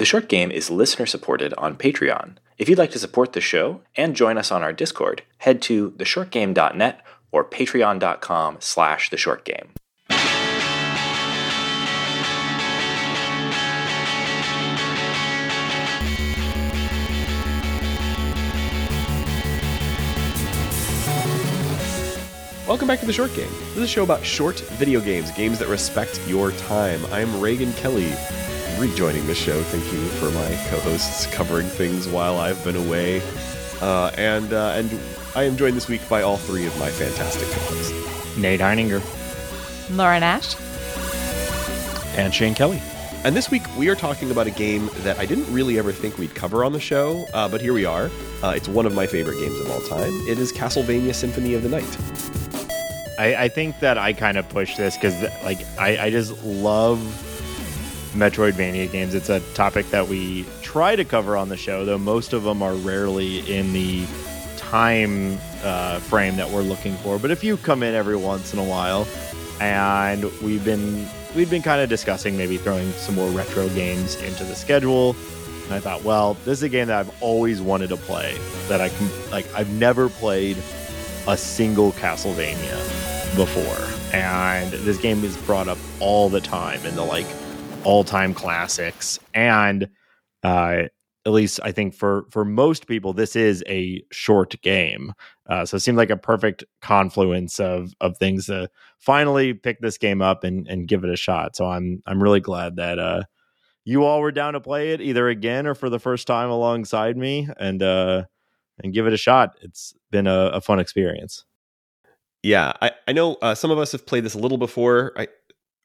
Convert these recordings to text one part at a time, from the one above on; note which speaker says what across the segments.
Speaker 1: The short game is listener supported on Patreon. If you'd like to support the show and join us on our Discord, head to theshortgame.net or patreon.com slash theshortgame.
Speaker 2: Welcome back to The Short Game. This is a show about short video games, games that respect your time. I'm Raygan Kelly, rejoining the show. Thank you for my co-hosts covering things while I've been away. Uh, and uh, and I am joined this week by all three of my fantastic co-hosts.
Speaker 3: Nate Heininger.
Speaker 4: Lauren Ash.
Speaker 3: And Shane Kelly.
Speaker 2: And this week we are talking about a game that I didn't really ever think we'd cover on the show, uh, but here we are. Uh, it's one of my favorite games of all time. It is Castlevania Symphony of the Night.
Speaker 3: I, I think that I kind of push this because, like, I, I just love Metroidvania games. It's a topic that we try to cover on the show, though most of them are rarely in the time uh, frame that we're looking for. But if you come in every once in a while, and we've been we've been kind of discussing maybe throwing some more retro games into the schedule. And I thought, well, this is a game that I've always wanted to play. That I can like I've never played a single Castlevania before, and this game is brought up all the time in the like all-time classics and uh at least I think for for most people, this is a short game. Uh, so it seemed like a perfect confluence of of things to finally pick this game up and and give it a shot. So I'm I'm really glad that uh, you all were down to play it either again or for the first time alongside me and uh, and give it a shot. It's been a, a fun experience.
Speaker 2: Yeah, I, I know uh, some of us have played this a little before. I,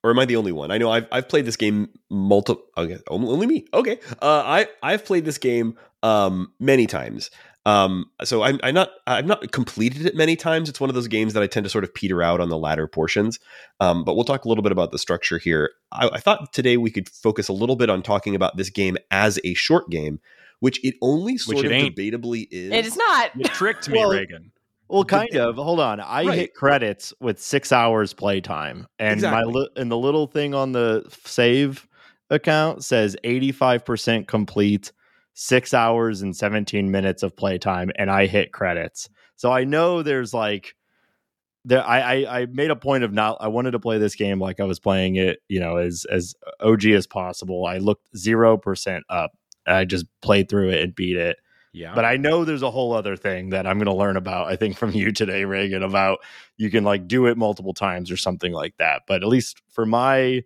Speaker 2: or am I the only one? I know I've I've played this game multiple. Okay, only me. Okay, uh, I I've played this game um, many times. Um, so I'm I'm not I've not completed it many times. It's one of those games that I tend to sort of peter out on the latter portions. Um, but we'll talk a little bit about the structure here. I, I thought today we could focus a little bit on talking about this game as a short game, which it only sort
Speaker 3: Which it
Speaker 2: of
Speaker 3: ain't.
Speaker 2: debatably is.
Speaker 4: It is not.
Speaker 3: You tricked me,
Speaker 2: Well,
Speaker 3: Raygan. Well, kind of. Hold on. I
Speaker 2: Right.
Speaker 3: hit credits with six hours playtime, and
Speaker 2: Exactly.
Speaker 3: my li- and the little thing on the save account says eighty five percent complete, six hours and seventeen minutes of playtime, and I hit credits. So I know there's like there. I, I I made a point of not. I wanted to play this game like I was playing it, you know, as as OG as possible. I looked zero percent up. I just played through it and beat it.
Speaker 2: Yeah,
Speaker 3: But I know there's a whole other thing that I'm going to learn about, I think, from you today, Raygan, about you can like do it multiple times or something like that. But at least for my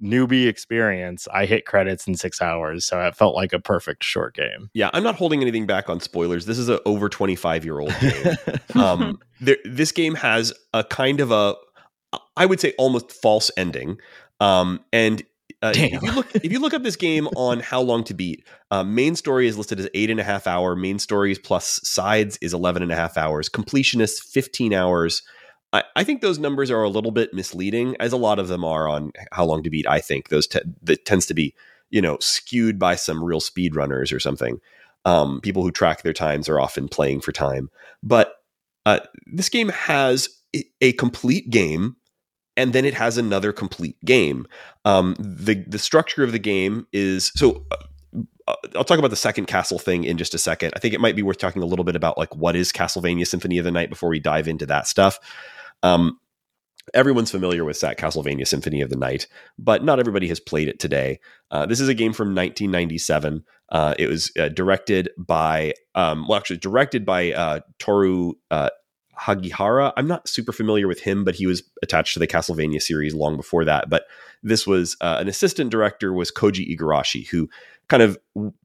Speaker 3: newbie experience, I hit credits in six hours. So it felt like a perfect short game.
Speaker 2: yeah. I'm not holding anything back on spoilers. This is a over 25 year old game. um, there, this game has a kind of a, I would say, almost false ending. Um, and uh, if you look, if you look up this game on how long to beat, uh, main story is listed as eight and a half hour. Main stories plus sides is 11 and a half hours. Completionist 15 hours. I, I think those numbers are a little bit misleading, as a lot of them are on how long to beat. I think those te- that tends to be, you know, skewed by some real speedrunners or something. Um, people who track their times are often playing for time, but uh, this game has a- a complete game and then it has another complete game um, the the structure of the game is so uh, I'll talk about the second castle thing in just a second. I think it might be worth talking a little bit about like what is Castlevania Symphony of the Night before we dive into that stuff. Um, everyone's familiar with that Castlevania Symphony of the Night, but not everybody has played it today. Uh, this is a game from 1997. Uh, it was uh, directed by, um, well, actually directed by uh, Toru uh, Hagihara. I'm not super familiar with him, but he was attached to the Castlevania series long before that. But this was uh, an assistant director was Koji Igarashi, who kind of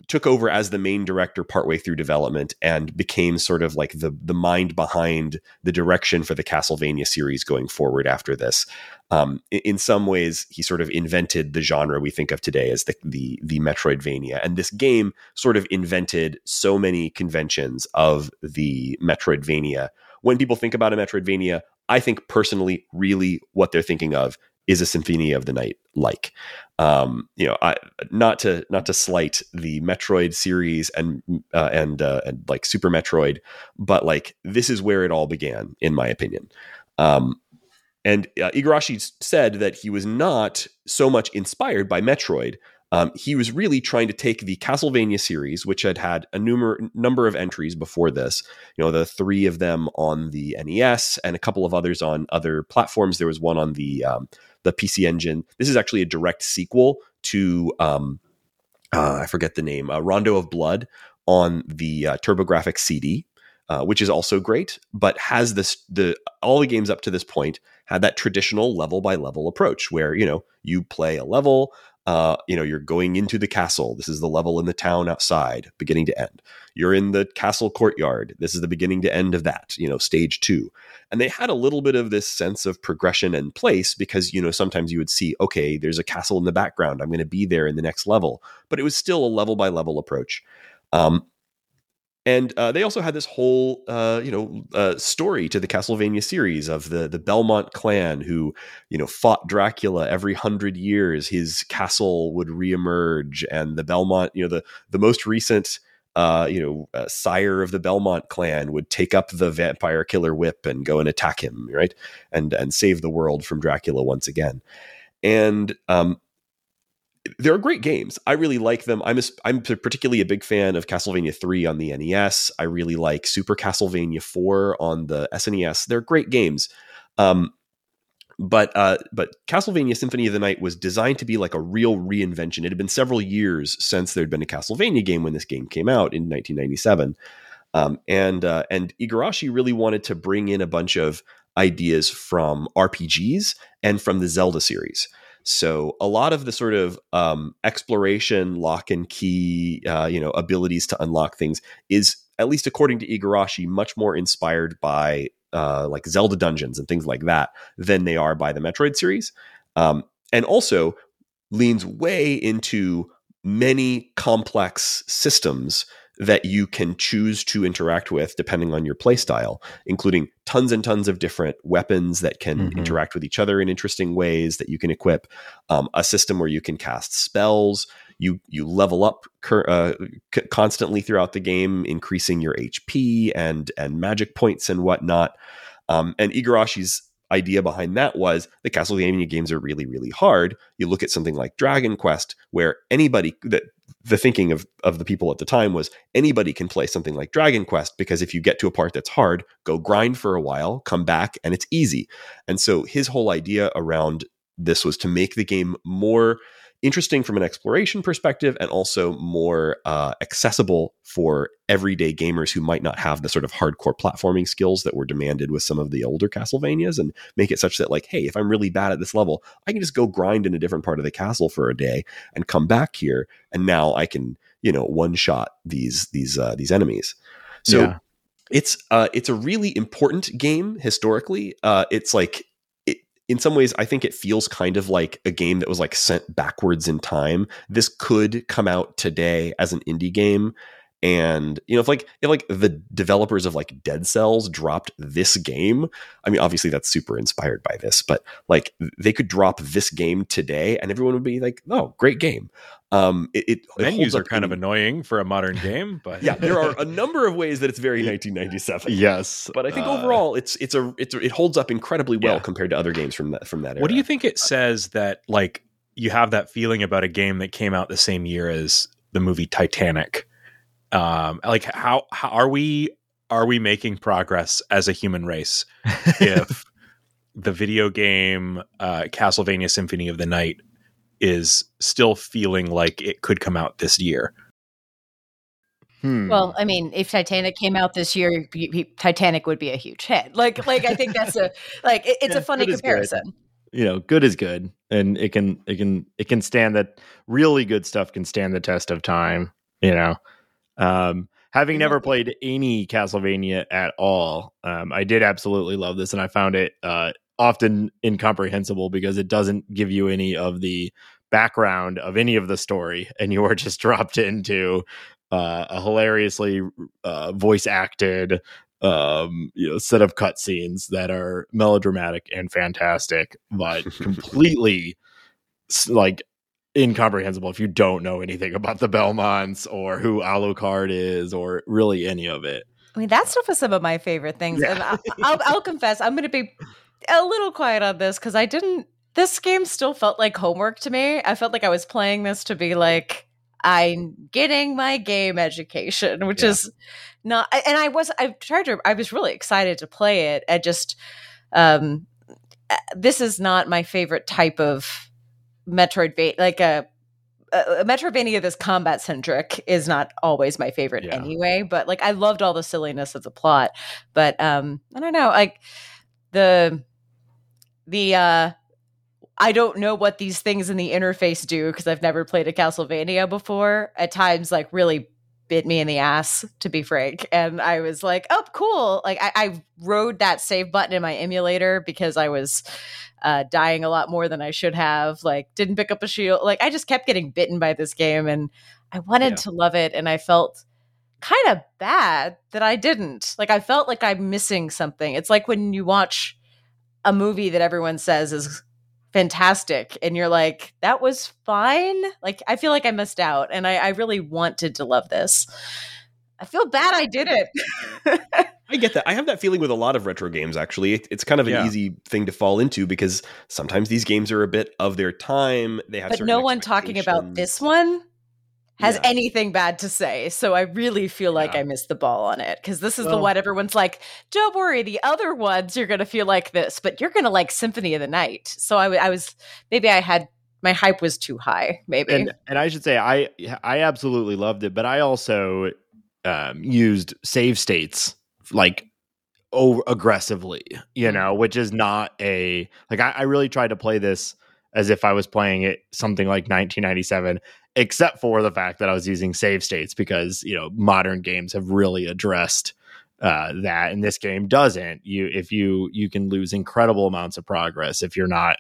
Speaker 2: took over as the main director partway through development and became sort of like the the mind behind the direction for the Castlevania series going forward after this. Um, in, some ways, he sort of invented the genre we think of today as the, the the Metroidvania, and this game sort of invented so many conventions of the Metroidvania. When people think about a Metroidvania, I think personally, really, what they're thinking of is a Symphony of the Night like. Um, you know, I, not to not to slight the Metroid series and uh, and uh, and like Super Metroid, but like this is where it all began, in my opinion. Um, and uh, Igarashi said that he was not so much inspired by Metroid, Um, he was really trying to take the Castlevania series, which had had a numer- number of entries before this. You know, the three of them on the NES and a couple of others on other platforms. There was one on the um, the PC Engine. This is actually a direct sequel to um, uh, I forget the name, uh, Rondo of Blood on the uh, TurboGrafx CD, uh, which is also great, but has this the all the games up to this point had that traditional level by level approach where you know you play a level uh, you know, you're going into the castle. This is the level in the town outside, beginning to end. You're in the castle courtyard. This is the beginning to end of that, you know, stage two. And they had a little bit of this sense of progression and place because, you know, sometimes you would see, okay, there's a castle in the background. I'm going to be there in the next level. But it was still a level by level approach. Um, and uh, they also had this whole, uh, you know, uh, story to the Castlevania series of the the Belmont clan who, you know, fought Dracula every hundred years. His castle would reemerge, and the Belmont, you know, the the most recent, uh, you know, uh, sire of the Belmont clan would take up the vampire killer whip and go and attack him, right, and and save the world from Dracula once again. And um, they're great games. I really like them. I'm a, I'm particularly a big fan of Castlevania 3 on the NES. I really like Super Castlevania 4 on the SNES. They're great games. Um, but uh, but Castlevania Symphony of the Night was designed to be like a real reinvention. It had been several years since there'd been a Castlevania game when this game came out in 1997, um, and uh, and Igarashi really wanted to bring in a bunch of ideas from RPGs and from the Zelda series. So a lot of the sort of um, exploration, lock and key, uh, you know, abilities to unlock things is, at least according to Igarashi, much more inspired by uh, like Zelda dungeons and things like that than they are by the Metroid series, um, and also leans way into many complex systems that you can choose to interact with depending on your playstyle, including tons and tons of different weapons that can mm-hmm. interact with each other in interesting ways that you can equip. Um, a system where you can cast spells. You you level up uh, c- constantly throughout the game, increasing your HP and and magic points and whatnot. Um, and Igarashi's idea behind that was the Castlevania games are really, really hard. You look at something like Dragon Quest, where anybody that the thinking of, of the people at the time was anybody can play something like Dragon Quest because if you get to a part that's hard, go grind for a while, come back, and it's easy. And so his whole idea around this was to make the game more interesting from an exploration perspective and also more uh, accessible for everyday gamers who might not have the sort of hardcore platforming skills that were demanded with some of the older Castlevanias and make it such that like, hey, if I'm really bad at this level, I can just go grind in a different part of the castle for a day and come back here and now I can, you know, one shot these these uh, these enemies. So yeah. it's uh, it's a really important game historically. Uh, it's like in some ways i think it feels kind of like a game that was like sent backwards in time. This could come out today as an indie game and you know if like if like the developers of like dead cells dropped this game i mean obviously that's super inspired by this but like they could drop this game today and everyone would be like oh great game um it, it
Speaker 3: menus are kind in, of annoying for a modern game but
Speaker 2: yeah there are a number of ways that it's very 1997
Speaker 3: yes
Speaker 2: but i think uh, overall it's it's a it's it holds up incredibly well yeah. compared to other games from that from that era.
Speaker 5: what do you think it says that like you have that feeling about a game that came out the same year as the movie titanic um, like how, how are we are we making progress as a human race if the video game uh, Castlevania Symphony of the Night is still feeling like it could come out this year?
Speaker 6: Hmm. Well, I mean, if Titanic came out this year, Titanic would be a huge hit. Like, like I think that's a like it, it's yeah, a funny comparison.
Speaker 3: You know, good is good, and it can it can it can stand that. Really good stuff can stand the test of time. You know, um, having never played any Castlevania at all, um, I did absolutely love this, and I found it uh, often incomprehensible because it doesn't give you any of the background of any of the story, and you are just dropped into uh, a hilariously uh, voice acted um, you know, set of cutscenes that are melodramatic and fantastic, but completely like incomprehensible if you don't know anything about the Belmonts or who Alucard is or really any of it.
Speaker 6: I mean, that stuff is some of my favorite things. Yeah. And I, will I'll confess, I'm going to be a little quiet on this because I didn't this game still felt like homework to me. I felt like I was playing this to be like, I'm getting my game education, which yeah. is not. And I was, I tried to, I was really excited to play it. I just, um, this is not my favorite type of Metroid, like a uh, Metroidvania this combat centric is not always my favorite yeah. anyway, but like I loved all the silliness of the plot. But um I don't know, like the the uh I don't know what these things in the interface do because I've never played a Castlevania before. At times like really bit me in the ass, to be frank. And I was like, oh, cool. Like I, I rode that save button in my emulator because I was uh, dying a lot more than I should have. Like, didn't pick up a shield. Like, I just kept getting bitten by this game, and I wanted yeah. to love it, and I felt kind of bad that I didn't. Like, I felt like I'm missing something. It's like when you watch a movie that everyone says is fantastic, and you're like, that was fine. Like, I feel like I missed out, and I, I really wanted to love this. I feel bad I did it.
Speaker 2: I get that. I have that feeling with a lot of retro games, actually. it's kind of an yeah. easy thing to fall into because sometimes these games are a bit of their time. They have,
Speaker 6: but no one talking about this one has yeah. anything bad to say. So I really feel like yeah. I missed the ball on it because this is well, the one everyone's like, don't worry, the other ones you're going to feel like this, but you're going to like Symphony of the Night. So I, I was, maybe I had my hype was too high maybe
Speaker 3: and, and i should say i i absolutely loved it but i also um, used save states like over aggressively, you mm-hmm. know, which is not a like I, I really tried to play this as if I was playing it something like 1997, except for the fact that I was using save states because you know modern games have really addressed uh, that, and this game doesn't. You if you you can lose incredible amounts of progress if you're not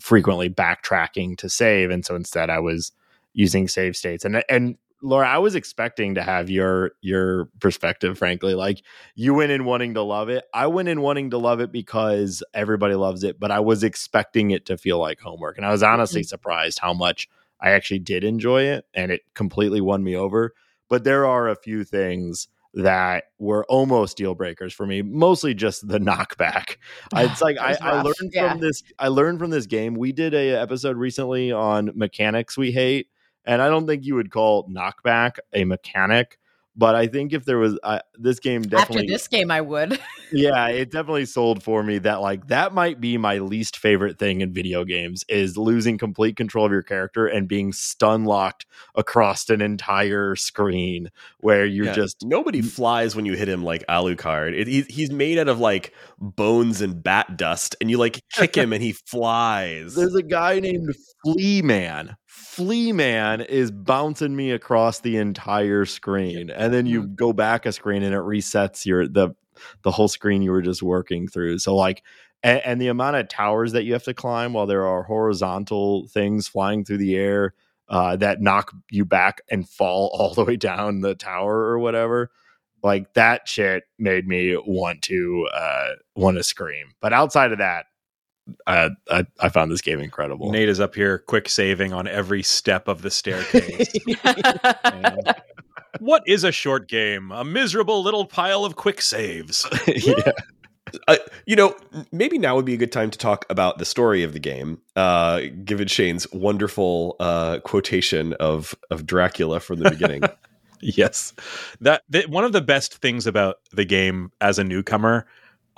Speaker 3: frequently backtracking to save, and so instead I was using save states, and and Laura, I was expecting to have your your perspective, frankly. Like you went in wanting to love it. I went in wanting to love it because everybody loves it, but I was expecting it to feel like homework. And I was honestly mm-hmm. surprised how much I actually did enjoy it and it completely won me over. But there are a few things that were almost deal breakers for me, mostly just the knockback. it's like I, I, learned yeah. from this I learned from this game. We did a episode recently on mechanics we hate and I don't think you would call knockback a mechanic, but I think if there was uh, this game definitely
Speaker 6: after this game, I would.
Speaker 3: yeah, it definitely sold for me that like that might be my least favorite thing in video games is losing complete control of your character and being stun locked across an entire screen where you're yeah, just
Speaker 2: nobody flies when you hit him like Alucard. It, he, he's made out of like bones and bat dust, and you like kick him and he flies.
Speaker 3: There's a guy named Flea Man Flea Man is bouncing me across the entire screen, and then you mm-hmm. go back a screen and it resets your the the whole screen you were just working through. So like, and, and the amount of towers that you have to climb while there are horizontal things flying through the air uh, that knock you back and fall all the way down the tower or whatever. Like that shit made me want to uh, want to scream. But outside of that, I, I, I found this game incredible.
Speaker 5: Nate is up here, quick saving on every step of the staircase. what is a short game? A miserable little pile of quick saves.
Speaker 2: yeah. Uh, you know, maybe now would be a good time to talk about the story of the game, uh, given Shane's wonderful uh, quotation of of Dracula from the beginning.
Speaker 5: yes, that, that, one of the best things about the game as a newcomer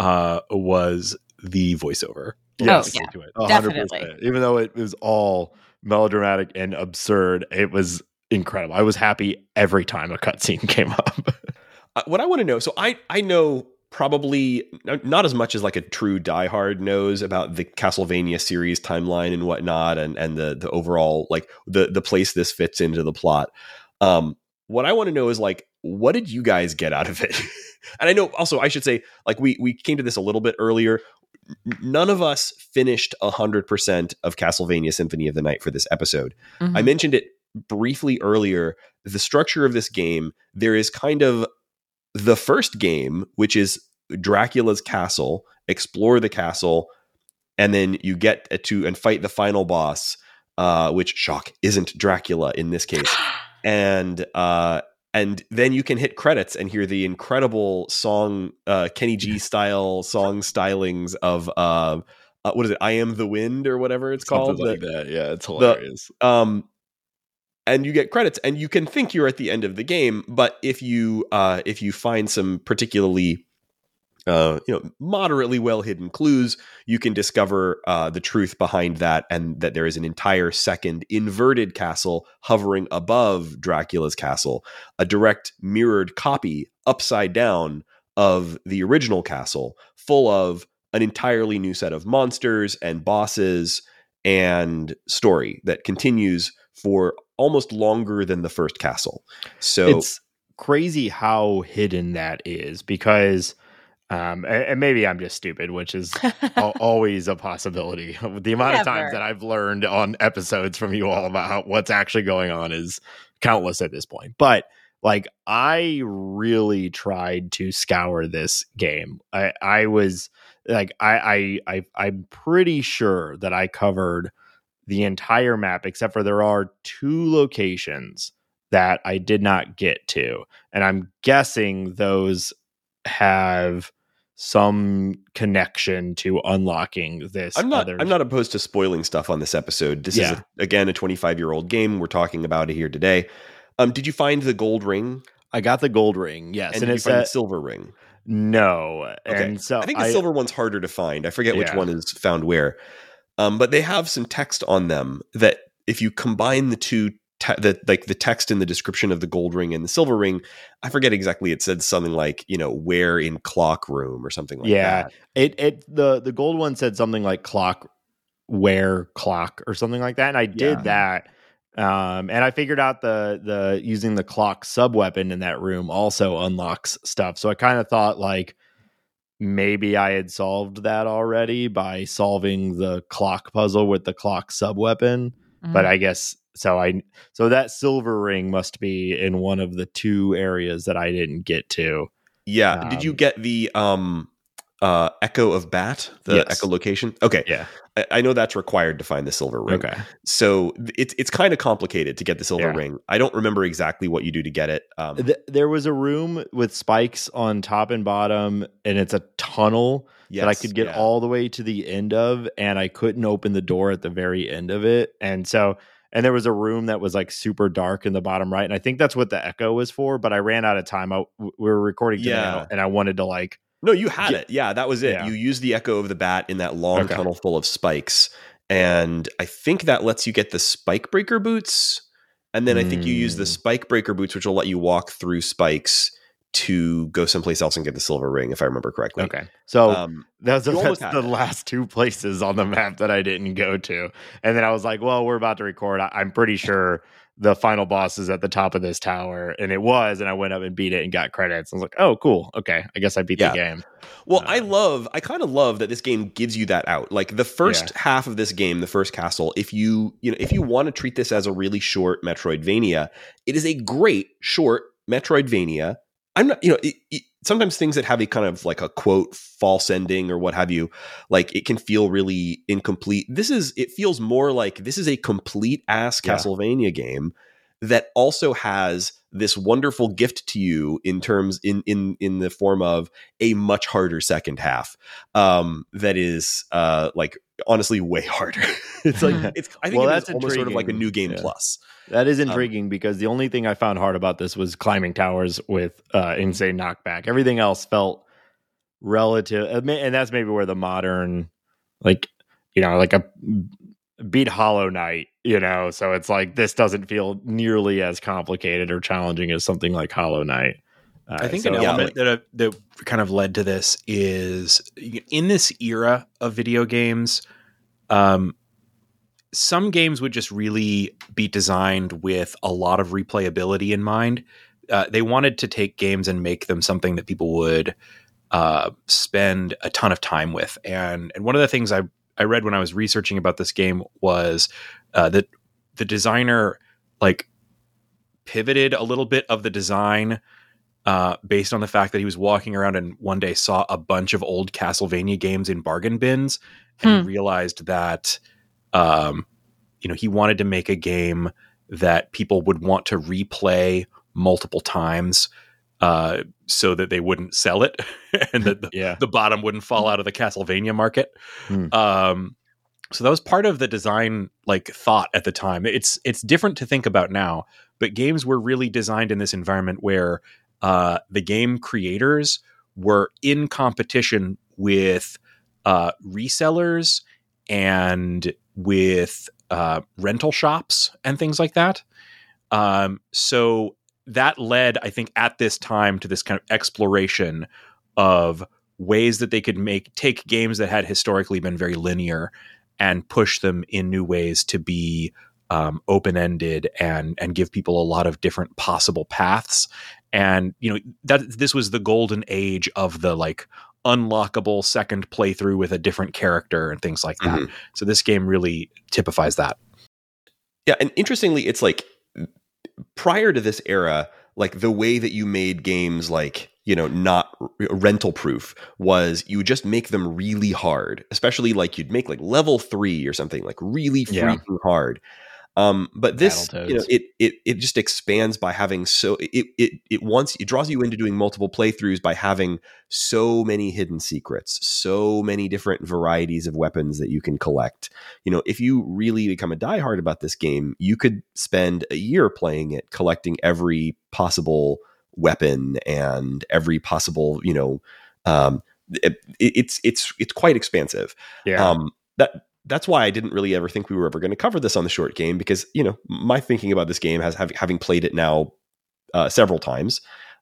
Speaker 5: uh, was the voiceover.
Speaker 6: Yes, oh, yeah. definitely.
Speaker 3: Even though it was all melodramatic and absurd, it was incredible. I was happy every time a cutscene came up.
Speaker 2: uh, what I want to know, so I I know probably not as much as like a true diehard knows about the Castlevania series timeline and whatnot, and and the the overall like the the place this fits into the plot. Um, what I want to know is like, what did you guys get out of it? and I know also I should say like we we came to this a little bit earlier none of us finished 100% of Castlevania Symphony of the Night for this episode. Mm-hmm. I mentioned it briefly earlier. The structure of this game, there is kind of the first game, which is Dracula's castle, explore the castle, and then you get to and fight the final boss, uh, which shock isn't Dracula in this case. and uh, and then you can hit credits and hear the incredible song uh, kenny g style song stylings of uh, uh, what is it? I am the wind or whatever it's called.
Speaker 3: Something like
Speaker 2: The-
Speaker 3: that. Yeah, it's hilarious.
Speaker 2: um and you get credits and you can think you're at the end of the game but if you uh if you find some particularly uh you know moderately well hidden clues you can discover uh the truth behind that and that there is an entire second inverted castle hovering above Dracula's castle a direct mirrored copy upside down of the original castle full of an entirely new set of monsters and bosses and story that continues for almost longer than the first castle. So
Speaker 3: it's crazy how hidden that is because um and, and maybe i'm just stupid which is al- always a possibility. The amount of times that i've learned on episodes from you all about how, what's actually going on is countless at this point. But like i really tried to scour this game. I i was like i i, I i'm pretty sure that i covered the entire map except for there are two locations that I did not get to. And I'm guessing those have some connection to unlocking this.
Speaker 2: I'm not
Speaker 3: other-
Speaker 2: I'm not opposed to spoiling stuff on this episode. This is a, again a 25 year old game. We're talking about it here today. Um, did you find the gold ring?
Speaker 3: I got the gold ring, yes,
Speaker 2: and
Speaker 3: and, it's
Speaker 2: find the
Speaker 3: a,
Speaker 2: silver ring?
Speaker 3: no,
Speaker 2: Okay.
Speaker 3: and so
Speaker 2: I think the silver one's harder to find. I forget which
Speaker 3: Yeah.
Speaker 2: one is found where. Um, but they have some text on them that if you combine the two, te- the like the text in the description of the gold ring and the silver ring, I forget exactly. It said something like you know where in clock room or something like
Speaker 3: Yeah.
Speaker 2: that.
Speaker 3: Yeah, it it the the gold one said something like clock wear clock or something like that, and I did that. Um, and I figured out the the using the clock sub weapon in that room also unlocks stuff. So I kind of thought like maybe I had solved that already by solving the clock puzzle with the clock sub weapon.
Speaker 6: Mm-hmm.
Speaker 3: But I guess so. I so that silver ring must be in one of the two areas that I didn't get to.
Speaker 2: Yeah. Did you
Speaker 3: Um,
Speaker 2: get the um uh echo of bat, the
Speaker 3: Yes.
Speaker 2: echolocation? Okay.
Speaker 3: Yeah.
Speaker 2: I, I know that's required to find the silver ring.
Speaker 3: Okay.
Speaker 2: So it's it's kind of complicated to get the silver
Speaker 3: Yeah.
Speaker 2: ring. I don't remember exactly what you do to get it. Um,
Speaker 3: Th- there was a room with spikes on top and bottom, and it's a tunnel that I could get
Speaker 2: yeah.
Speaker 3: all the way to the end of, and I couldn't open the door at the very end of it. And so, and there was a room that was like super dark in the bottom right, and I think that's what the echo was for. But I ran out of time. I, we were recording today,
Speaker 2: Yeah.
Speaker 3: and I wanted to like,
Speaker 2: No, you had
Speaker 3: Yeah.
Speaker 2: it. Yeah, that was it.
Speaker 3: Yeah.
Speaker 2: You used the echo of the bat in that long
Speaker 3: Okay.
Speaker 2: tunnel full of spikes. And I think that lets you get the spike breaker boots. And then I think you use the
Speaker 3: Mm.
Speaker 2: spike breaker boots, which will let you walk through spikes to go someplace else and get the silver ring, if I remember correctly.
Speaker 3: okay, so
Speaker 2: Um,
Speaker 3: That's, that's the
Speaker 2: it.
Speaker 3: last two places on the map that I didn't go to. And then I was like, well, we're about to record. I, I'm pretty sure the final boss is at the top of this tower. And it was. And I went up and beat it and got credits. I was like, oh, cool. Okay. I guess I beat
Speaker 2: Yeah.
Speaker 3: the game.
Speaker 2: Well, I
Speaker 3: Uh,
Speaker 2: love, I kind of love that this game gives you that out. Like the first half of this game, the first castle, if you, you know, if you want to treat this as a really short Metroidvania, it is a great short Metroidvania. I'm not, you know, it, it, sometimes things that have a kind of like a quote false ending or what have you, like it can feel really incomplete. This is, it feels more like this is a complete ass
Speaker 3: Yeah.
Speaker 2: Castlevania game that also has this wonderful gift to you in terms in in in the form of a much harder second half um that is uh like honestly way harder it's like it's i think
Speaker 3: Well,
Speaker 2: it is
Speaker 3: that's
Speaker 2: almost sort of like a new game
Speaker 3: Yeah.
Speaker 2: plus
Speaker 3: That is
Speaker 2: Um,
Speaker 3: intriguing because the only thing I found hard about this was climbing towers with uh, insane knockback. Everything else felt relative, uh, and that's maybe where the modern, like, you know, like a beat Hollow Knight, you know. So it's like this doesn't feel nearly as complicated or challenging as something like Hollow Knight.
Speaker 5: I think
Speaker 3: so-
Speaker 5: an
Speaker 2: yeah,
Speaker 5: element that uh, that kind of led to this is in this era of video games, um, some games would just really be designed with a lot of replayability in mind. Uh, they wanted to take games and make them something that people would uh, spend a ton of time with. And and one of the things I I read when I was researching about this game was uh, that the designer like pivoted a little bit of the design uh, based on the fact that he was walking around and one day saw a bunch of old Castlevania games in bargain bins, and he realized that, um, you know, he wanted to make a game that people would want to replay multiple times. uh, so that they wouldn't sell it and that the,
Speaker 3: Yeah.
Speaker 5: the bottom wouldn't fall out of the Castlevania market.
Speaker 3: Hmm.
Speaker 5: Um, so that was part of the design like thought at the time. It's it's different to think about now, but games were really designed in this environment where uh, the game creators were in competition with uh, resellers and with uh, rental shops and things like that. Um, so that led, I think, at this time to this kind of exploration of ways that they could make take games that had historically been very linear and push them in new ways to be um, open ended and and give people a lot of different possible paths. And you know that this was the golden age of the like unlockable second playthrough with a different character and things like that.
Speaker 2: Mhm.
Speaker 5: So this game really typifies that.
Speaker 2: Yeah, and interestingly, it's like prior to this era, like the way that you made games like you know not rental proof was you would just make them really hard, especially like you'd make like level three or something like really
Speaker 3: Yeah.
Speaker 2: freaking hard. Um, but this, you know, it it it just expands by having so it it it wants it draws you into doing multiple playthroughs by having so many hidden secrets, so many different varieties of weapons that you can collect you know, if you really become a diehard about this game, you could spend a year playing it, collecting every possible weapon and every possible, you know, um, it, it's it's it's quite expansive.
Speaker 3: Yeah.
Speaker 2: Um, that that's why I didn't really ever think we were ever going to cover this on the short game because you know my thinking about this game has having played it now uh, several times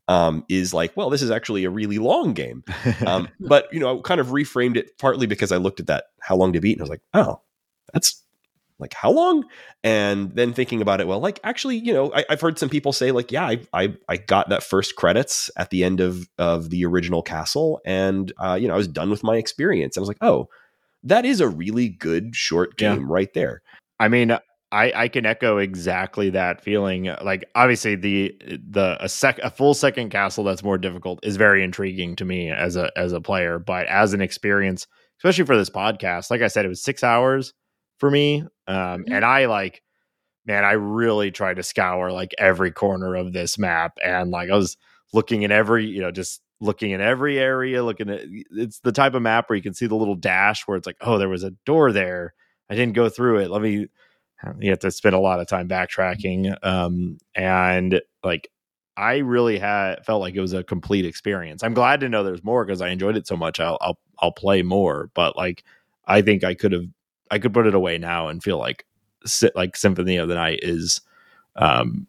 Speaker 2: um, is like, well, this is actually a really long game. Um, but you know, I kind of reframed it partly because I looked at that how long to beat and I was like, oh, that's like how long? And then thinking about it, well, like actually, you know, I, I've heard some people say like, yeah, I, I I got that first credits at the end of of the original castle, and uh, you know, I was done with my experience. I was like, oh, that is a really good short
Speaker 3: Yeah.
Speaker 2: game right there.
Speaker 3: I mean, I I can echo exactly that feeling. Like obviously the the a sec a full second castle that's more difficult is very intriguing to me as a as a player, but as an experience, especially for this podcast, like I said, it was six hours for me, um, and I like. Man, I really tried to scour like every corner of this map, and like I was looking in every, you know, just looking in every area. Looking at it's the type of map where you can see the little dash where it's like, oh, there was a door there. I didn't go through it. Let me you have to spend a lot of time backtracking um and like i really had felt like it was a complete experience i'm glad to know there's more because i enjoyed it so much i'll i'll, I'll play more but like i think i could have i could put it away now and feel like like symphony of the night is um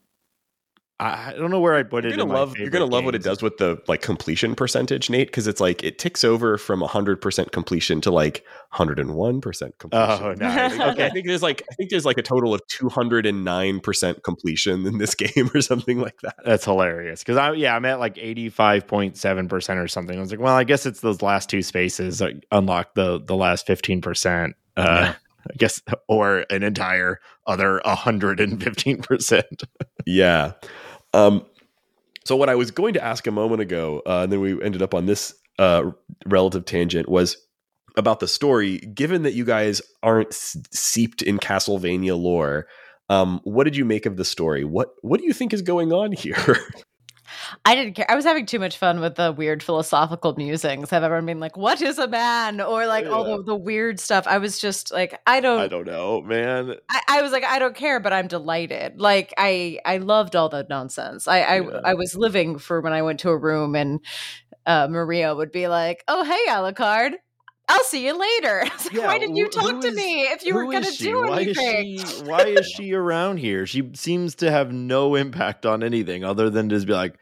Speaker 3: I I don't know where I put
Speaker 2: You're
Speaker 3: it.
Speaker 2: gonna
Speaker 3: in my
Speaker 2: love. You're gonna
Speaker 3: favorite
Speaker 2: love what it does with the like completion percentage, Nate, because it's like it ticks over from 100 percent completion to like 101 percent completion.
Speaker 3: Oh, nice.
Speaker 2: okay, I think there's like I think there's like a total of 209 percent completion in this game or something like that.
Speaker 3: That's hilarious because I yeah I'm at like eighty five point seven percent or something. I was like, well, I guess it's those last two spaces that unlock the the last fifteen percent. Uh, I guess or an entire other hundred and fifteen percent.
Speaker 2: Yeah. Um, so what I was going to ask a moment ago, uh, and then we ended up on this uh, relative tangent, was about the story. Given that you guys aren't s- seeped in Castlevania lore, um, what did you make of the story? What What do you think is going on here?
Speaker 6: I didn't care. I was having too much fun with the weird philosophical musings of everyone being like, "What is a man?" or like all the, the weird stuff. I was just like, I don't,
Speaker 2: I don't know, man.
Speaker 6: I, I was like, I don't care, but I'm delighted. Like I, I loved all the nonsense. I, I,
Speaker 2: Yeah.
Speaker 6: I was living for when I went to a room and uh, Maria would be like, "Oh, hey, Alucard, I'll see you later." Like,
Speaker 3: Yeah,
Speaker 6: Why didn't you talk to
Speaker 3: is-
Speaker 6: me if you were going to do
Speaker 3: why
Speaker 6: anything?
Speaker 3: Is she, why is she around here? She seems to have no impact on anything other than just be like,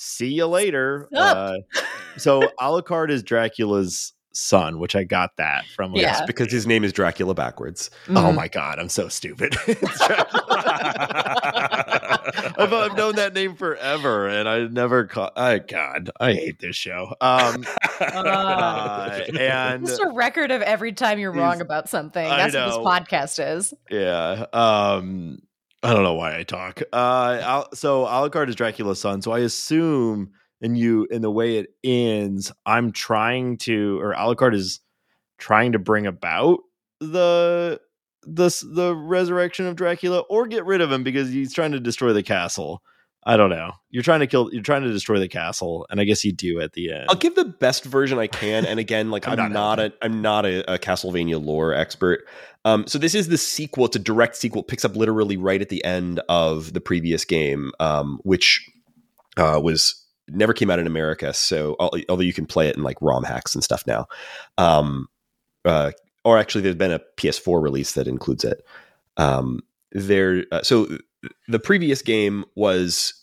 Speaker 3: "See you later."
Speaker 6: Sup?
Speaker 3: Uh, so Alucard is Dracula's son, which I got that from. like,
Speaker 6: Yeah.
Speaker 2: Because his name is Dracula backwards.
Speaker 3: Oh
Speaker 6: Mhm.
Speaker 3: my god, I'm so stupid. I've, I've known that name forever, and I never caught. I God, I hate this show. Um, uh, and
Speaker 6: Just a record of every time you're wrong about something. That's what this podcast is.
Speaker 3: yeah, um, I don't know why I talk. Uh, Al- so Alucard is Dracula's son, so I assume, and you, in the way it ends, I'm trying to, or Alucard is trying to bring about the the the resurrection of Dracula or get rid of him because he's trying to destroy the castle. I don't know. You're trying to kill. You're trying to destroy the castle, and I guess you do at the end.
Speaker 2: I'll give the best version I can. And again, like I'm,
Speaker 3: I'm
Speaker 2: not,
Speaker 3: not
Speaker 2: a I'm not a, a Castlevania lore expert. Um, so this is the sequel. It's a direct sequel. Picks up literally right at the end of the previous game, um, which uh, was never came out in America. So although you can play it in like ROM hacks and stuff now, um, uh, or actually there's been a PS4 release that includes it. Um, there, uh, so the previous game was,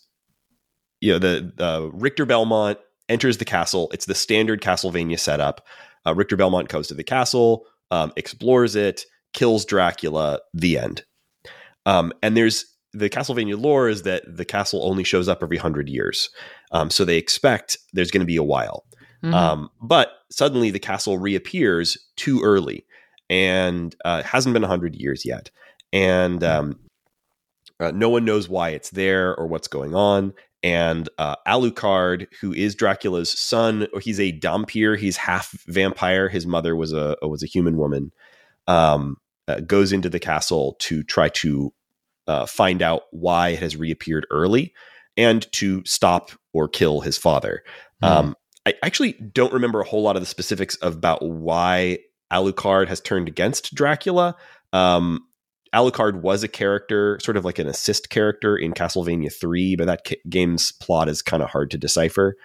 Speaker 2: you know, the uh, Richter Belmont enters the castle. It's the standard Castlevania setup. Uh, Richter Belmont goes to the castle, um, explores it, kills Dracula. The end. Um, and there's the Castlevania lore is that the castle only shows up every hundred years, um, so they expect there's going to be a while.
Speaker 6: Mhm.
Speaker 2: Um, but suddenly the castle reappears too early and uh, hasn't been 100 years yet. And um, uh, no one knows why it's there or what's going on. And uh, Alucard, who is Dracula's son, or he's a Dhampir, he's half vampire. His mother was a was a human woman. Um, uh, goes into the castle to try to uh, find out why it has reappeared early and to stop or kill his father.
Speaker 3: Hmm.
Speaker 2: Um, I actually don't remember a whole lot of the specifics about why Alucard has turned against Dracula. Um, Alucard was a character, sort of like an assist character in Castlevania 3, but that ca- game's plot is kind of hard to decipher.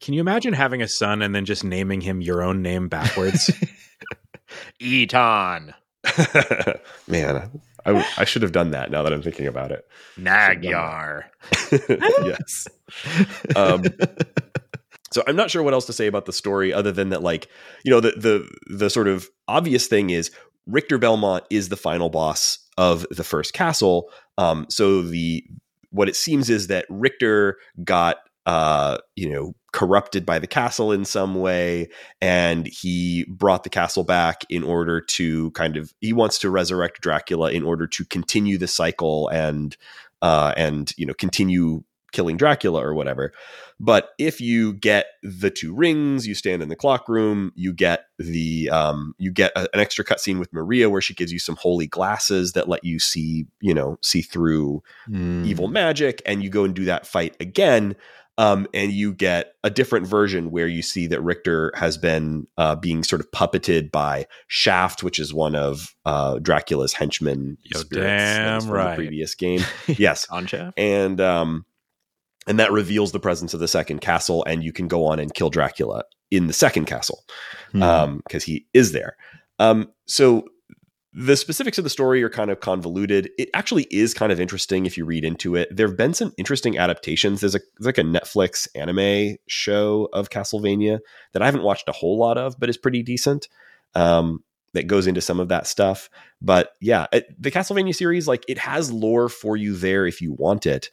Speaker 5: Can you imagine having a son and then just naming him your own name backwards?
Speaker 3: Eton
Speaker 2: Man, I, I should have done that now that I'm thinking about it.
Speaker 3: Nagyar.
Speaker 2: yes. Um, so I'm not sure what else to say about the story other than that, like, you know, the the the sort of obvious thing is Richter Belmont is the final boss of the first castle. Um, so the what it seems is that Richter got uh, you know, corrupted by the castle in some way, and he brought the castle back in order to kind of he wants to resurrect Dracula in order to continue the cycle and uh, and you know continue killing Dracula or whatever. But if you get the two rings, you stand in the clock room, you get the um, you get a, an extra cutscene with Maria where she gives you some holy glasses that let you see you know see through
Speaker 3: Hmm.
Speaker 2: evil magic, and you go and do that fight again. Um, and you get a different version where you see that Richter has been uh, being sort of puppeted by Shaft, which is one of uh, Dracula's henchmen.
Speaker 5: Yo,
Speaker 2: spirits
Speaker 5: damn
Speaker 2: from
Speaker 5: right.
Speaker 2: The previous game, yes,
Speaker 3: Concha.
Speaker 2: and um, and that reveals the presence of the second castle, and you can go on and kill Dracula in the second castle
Speaker 3: Hmm.
Speaker 2: um, because he is there. Um, so the specifics of the story are kind of convoluted. It actually is kind of interesting if you read into it. There have been some interesting adaptations. There's a there's like a Netflix anime show of Castlevania that I haven't watched a whole lot of, but is pretty decent. Um, that goes into some of that stuff. But yeah, it, the Castlevania series, like it has lore for you there if you want it.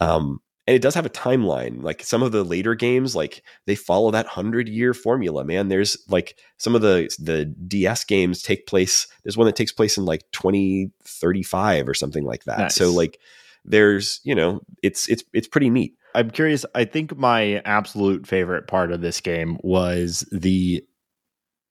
Speaker 2: Um, and it does have a timeline. Like some of the later games, like they follow that hundred year formula. Man, there's like some of the the DS games take place. There's one that takes place in like 2035 or something like that.
Speaker 3: Nice.
Speaker 2: So like there's you know it's it's it's pretty neat.
Speaker 3: I'm curious. I think my absolute favorite part of this game was the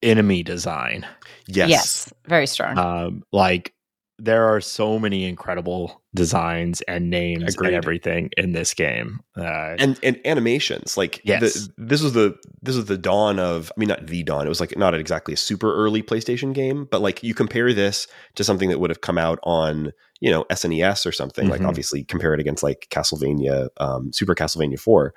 Speaker 3: enemy design.
Speaker 2: Yes.
Speaker 6: Yes, very strong.
Speaker 3: Um, like there are so many incredible designs and names
Speaker 2: Agreed.
Speaker 3: and everything in this game. Uh,
Speaker 2: and and animations like
Speaker 3: Yes.
Speaker 2: the, this was the this was the dawn of i mean not the dawn it was like not exactly a super early playstation game but like you compare this to something that would have come out on you know snes or something like
Speaker 3: Mhm.
Speaker 2: obviously compare it against like castlevania um super castlevania 4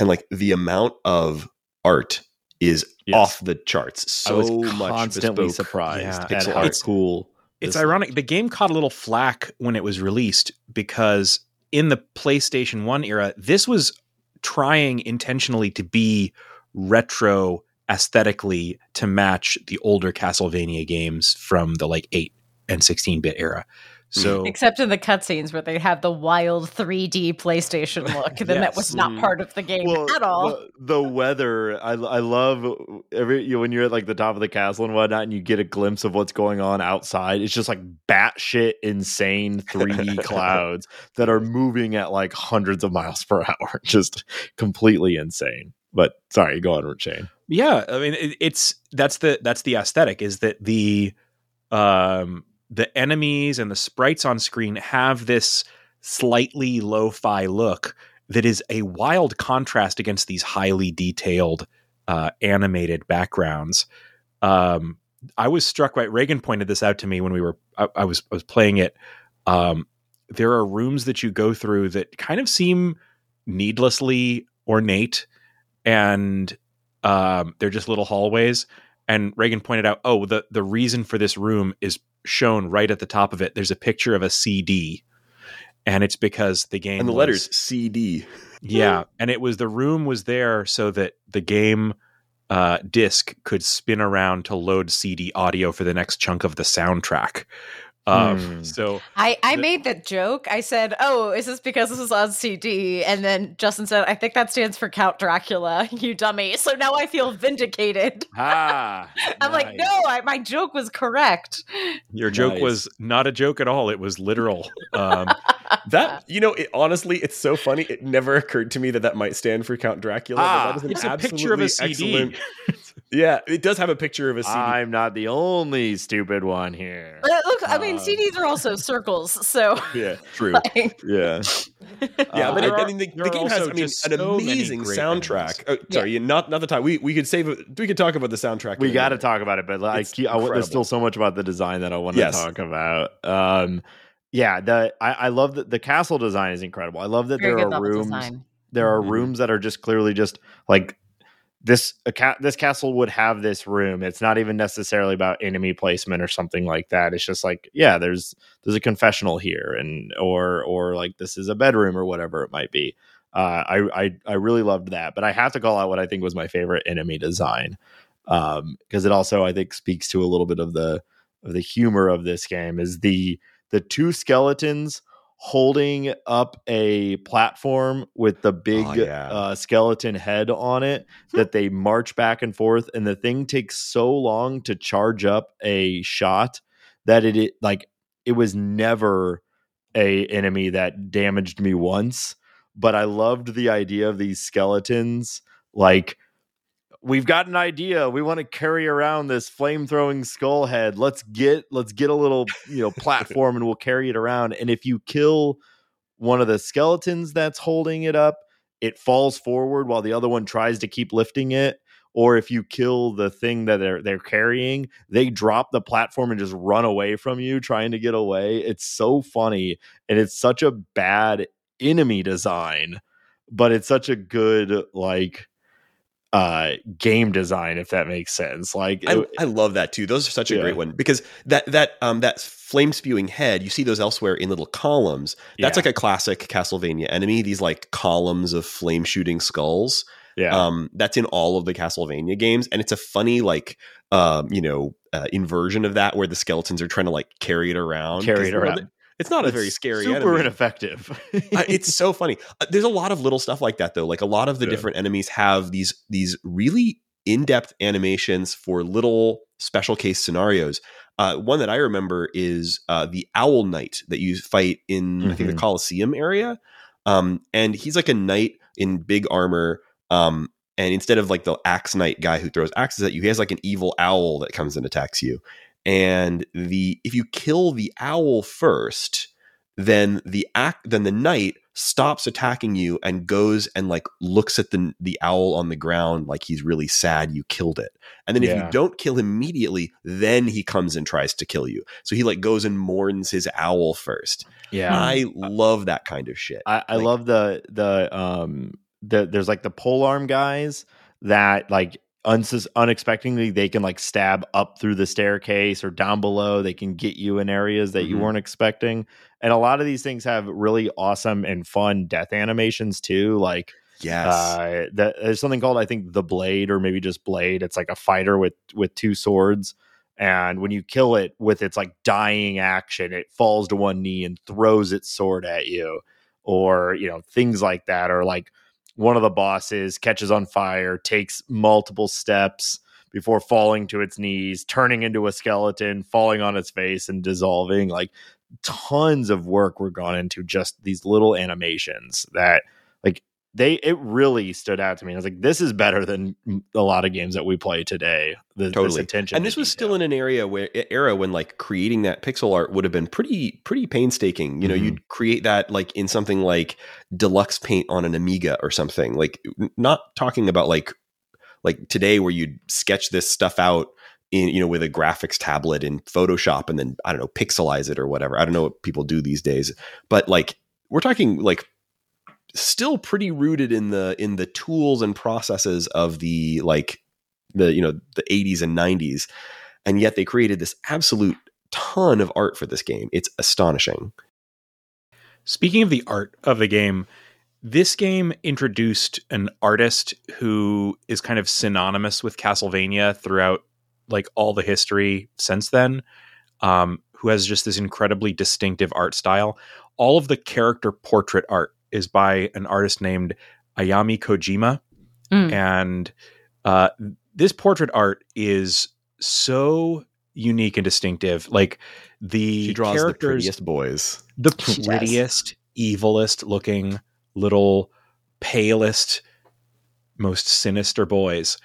Speaker 2: and like the amount of art is
Speaker 3: Yes.
Speaker 2: off the charts so
Speaker 3: I was
Speaker 2: much
Speaker 3: constantly
Speaker 2: bespoke
Speaker 3: surprised
Speaker 5: Yeah.
Speaker 3: at
Speaker 2: pixel
Speaker 3: how
Speaker 2: art.
Speaker 3: cool.
Speaker 5: It's ironic. The game caught a little flack when it was released because in the PlayStation 1 era, this was trying intentionally to be retro aesthetically to match the older Castlevania games from the like 8 and 16 bit era. So
Speaker 6: Except in the cutscenes where they have the wild 3D PlayStation look, then that was not part of the game
Speaker 3: Well,
Speaker 6: at all.
Speaker 3: The, the weather, I, I love every you, when you're at like the top of the castle and whatnot, and you get a glimpse of what's going on outside. It's just like batshit insane 3D clouds that are moving at like hundreds of miles per hour, just completely insane. But sorry, go on, Shane.
Speaker 5: Yeah, I mean it, it's that's the that's the aesthetic is that the um the enemies and the sprites on screen have this slightly lo-fi look that is a wild contrast against these highly detailed uh, animated backgrounds. Um, I was struck by Raygan pointed this out to me when we were I, I was I was playing it. Um, there are rooms that you go through that kind of seem needlessly ornate, and um, they're just little hallways. And Raygan pointed out, oh, the the reason for this room is shown right at the top of it. There's a picture of a CD, and it's because the game
Speaker 2: and the
Speaker 5: was-
Speaker 2: letters CD.
Speaker 5: yeah, and it was the room was there so that the game uh, disc could spin around to load CD audio for the next chunk of the soundtrack. Um,
Speaker 3: Hmm.
Speaker 5: So
Speaker 6: I, I
Speaker 5: The-
Speaker 6: made that joke. I said, "Oh, is this because this is on CD?" And then Justin said, "I think that stands for Count Dracula, you dummy." So now I feel vindicated.
Speaker 3: Ah,
Speaker 6: I'm like, "No, I, my joke was correct."
Speaker 5: your joke
Speaker 2: Nice.
Speaker 5: was not a joke at all; it was literal. Um,
Speaker 2: That you know, it, honestly, it's so funny. It never occurred to me that that might stand for Count Dracula. but
Speaker 3: Ah,
Speaker 2: that is an
Speaker 5: it's a picture of a CD.
Speaker 2: excellent- Yeah, it does have a picture of a CD.
Speaker 3: I'm not the only stupid one here.
Speaker 6: Uh, Look, I mean,
Speaker 3: Um,
Speaker 6: CDs are also circles, so
Speaker 2: yeah, true.
Speaker 6: like,
Speaker 2: Yeah, yeah,
Speaker 3: Uh,
Speaker 2: but
Speaker 5: there
Speaker 2: I, I mean, the, the game has, I mean,
Speaker 5: just
Speaker 2: an
Speaker 5: so
Speaker 2: amazing soundtrack. Oh, sorry, not not the time. We we could save. it- We could talk about the soundtrack.
Speaker 3: we got to talk about it, but like,
Speaker 2: It's
Speaker 3: I, there's
Speaker 2: incredible.
Speaker 3: still so much about the design that I want to
Speaker 2: Yes.
Speaker 3: talk about. Um, yeah, the I, I love that the castle design is incredible. I love that
Speaker 6: very
Speaker 3: there are rooms.
Speaker 6: design.
Speaker 3: There are
Speaker 2: Mhm.
Speaker 3: rooms that are just clearly just like this. A ca- this castle would have this room. It's not even necessarily about enemy placement or something like that. It's just like yeah, there's there's a confessional here, and or or like this is a bedroom or whatever it might be. Uh, I, I I really loved that, but I have to call out what I think was my favorite enemy design um because it also I think speaks to a little bit of the of the humor of this game is the the two skeletons holding up a platform with the big
Speaker 2: Oh, yeah.
Speaker 3: uh, skeleton head on it that they march back and forth and the thing takes so long to charge up a shot that it, it like it was never a enemy that damaged me once but i loved the idea of these skeletons like we've got an idea. We want to carry around this flame throwing skull head. Let's get let's get a little you know platform and we'll carry it around. And if you kill one of the skeletons that's holding it up it falls forward while the other one tries to keep lifting it. Or if you kill the thing that they're they're carrying they drop the platform and just run away from you trying to get away. It's so funny and it's such a bad enemy design but it's such a good like uh game design if that makes sense like
Speaker 2: I,
Speaker 3: it-
Speaker 2: I love that too. Those are such a
Speaker 3: Yeah.
Speaker 2: great one because that that um that flame spewing head, you see those elsewhere in little columns. That's
Speaker 3: Yeah.
Speaker 2: like a classic Castlevania enemy. These like columns of flame shooting skulls.
Speaker 3: yeah
Speaker 2: Um, that's in all of the Castlevania games, and it's a funny like um you know uh, inversion of that where the skeletons are trying to like carry it around.
Speaker 3: Carry it around.
Speaker 2: It's not a very scary
Speaker 3: super
Speaker 2: enemy.
Speaker 3: ineffective
Speaker 2: Uh, it's so funny. Uh, there's a lot of little stuff like that though. Like a lot of the
Speaker 3: Yeah.
Speaker 2: different enemies have these these really in-depth animations for little special case scenarios. Uh, one that I remember is uh, the Owl Knight that you fight in I think the
Speaker 3: Mhm.
Speaker 2: Colosseum area. Um, and he's like a knight in big armor. Um, and instead of like the axe knight guy who throws axes at you, he has like an evil owl that comes and attacks you. And the if you kill the owl first, then the act then the knight stops attacking you and goes and like looks at the the owl on the ground like he's really sad you killed it. And then if you don't kill him immediately, then he comes and tries to kill you. So he like goes and mourns his owl first.
Speaker 3: yeah
Speaker 2: I love that kind of shit.
Speaker 3: I, I
Speaker 2: Like-
Speaker 3: love the the um the there's like the pole arm guys that like unsus- unexpectedly they can like stab up through the staircase or down below. They can get you in areas that you
Speaker 2: Mhm.
Speaker 3: weren't expecting. And a lot of these things have really awesome and fun death animations too like
Speaker 2: yes.
Speaker 3: uh that, there's something called i think the blade or maybe just blade. It's like a fighter with with two swords. And when you kill it with its like dying action it falls to one knee and throws its sword at you. Or you know things like that or like one of the bosses catches on fire takes multiple steps before falling to its knees turning into a skeleton falling on its face and dissolving. Like tons of work were gone into just these little animations that like they it really stood out to me. I was like, this is better than a lot of games that we play today. The,
Speaker 2: totally
Speaker 3: this attention,
Speaker 2: and this was still in an area where era when like creating that pixel art would have been pretty pretty painstaking you know
Speaker 3: Mhm.
Speaker 2: you'd create that like in something like deluxe paint on an amiga or something like not talking about like like today where you'd sketch this stuff out in you know with a graphics tablet in photoshop and then i don't know pixelize it or whatever i don't know what people do these days but like we're talking like still pretty rooted in the in the tools and processes of the like the you know the 80s and 90s and yet they created this absolute ton of art for this game it's astonishing
Speaker 5: Speaking of the art of the game, this game introduced an artist who is kind of synonymous with Castlevania throughout like all the history since then. Um, who has just this incredibly distinctive art style. All of the character portrait art is by an artist named Ayami Kojima,
Speaker 6: Mm.
Speaker 5: and uh, this portrait art is so unique and distinctive. Like the
Speaker 2: she draws the prettiest boys
Speaker 5: the
Speaker 6: She does.
Speaker 5: prettiest, evilest looking little palest, most sinister boys.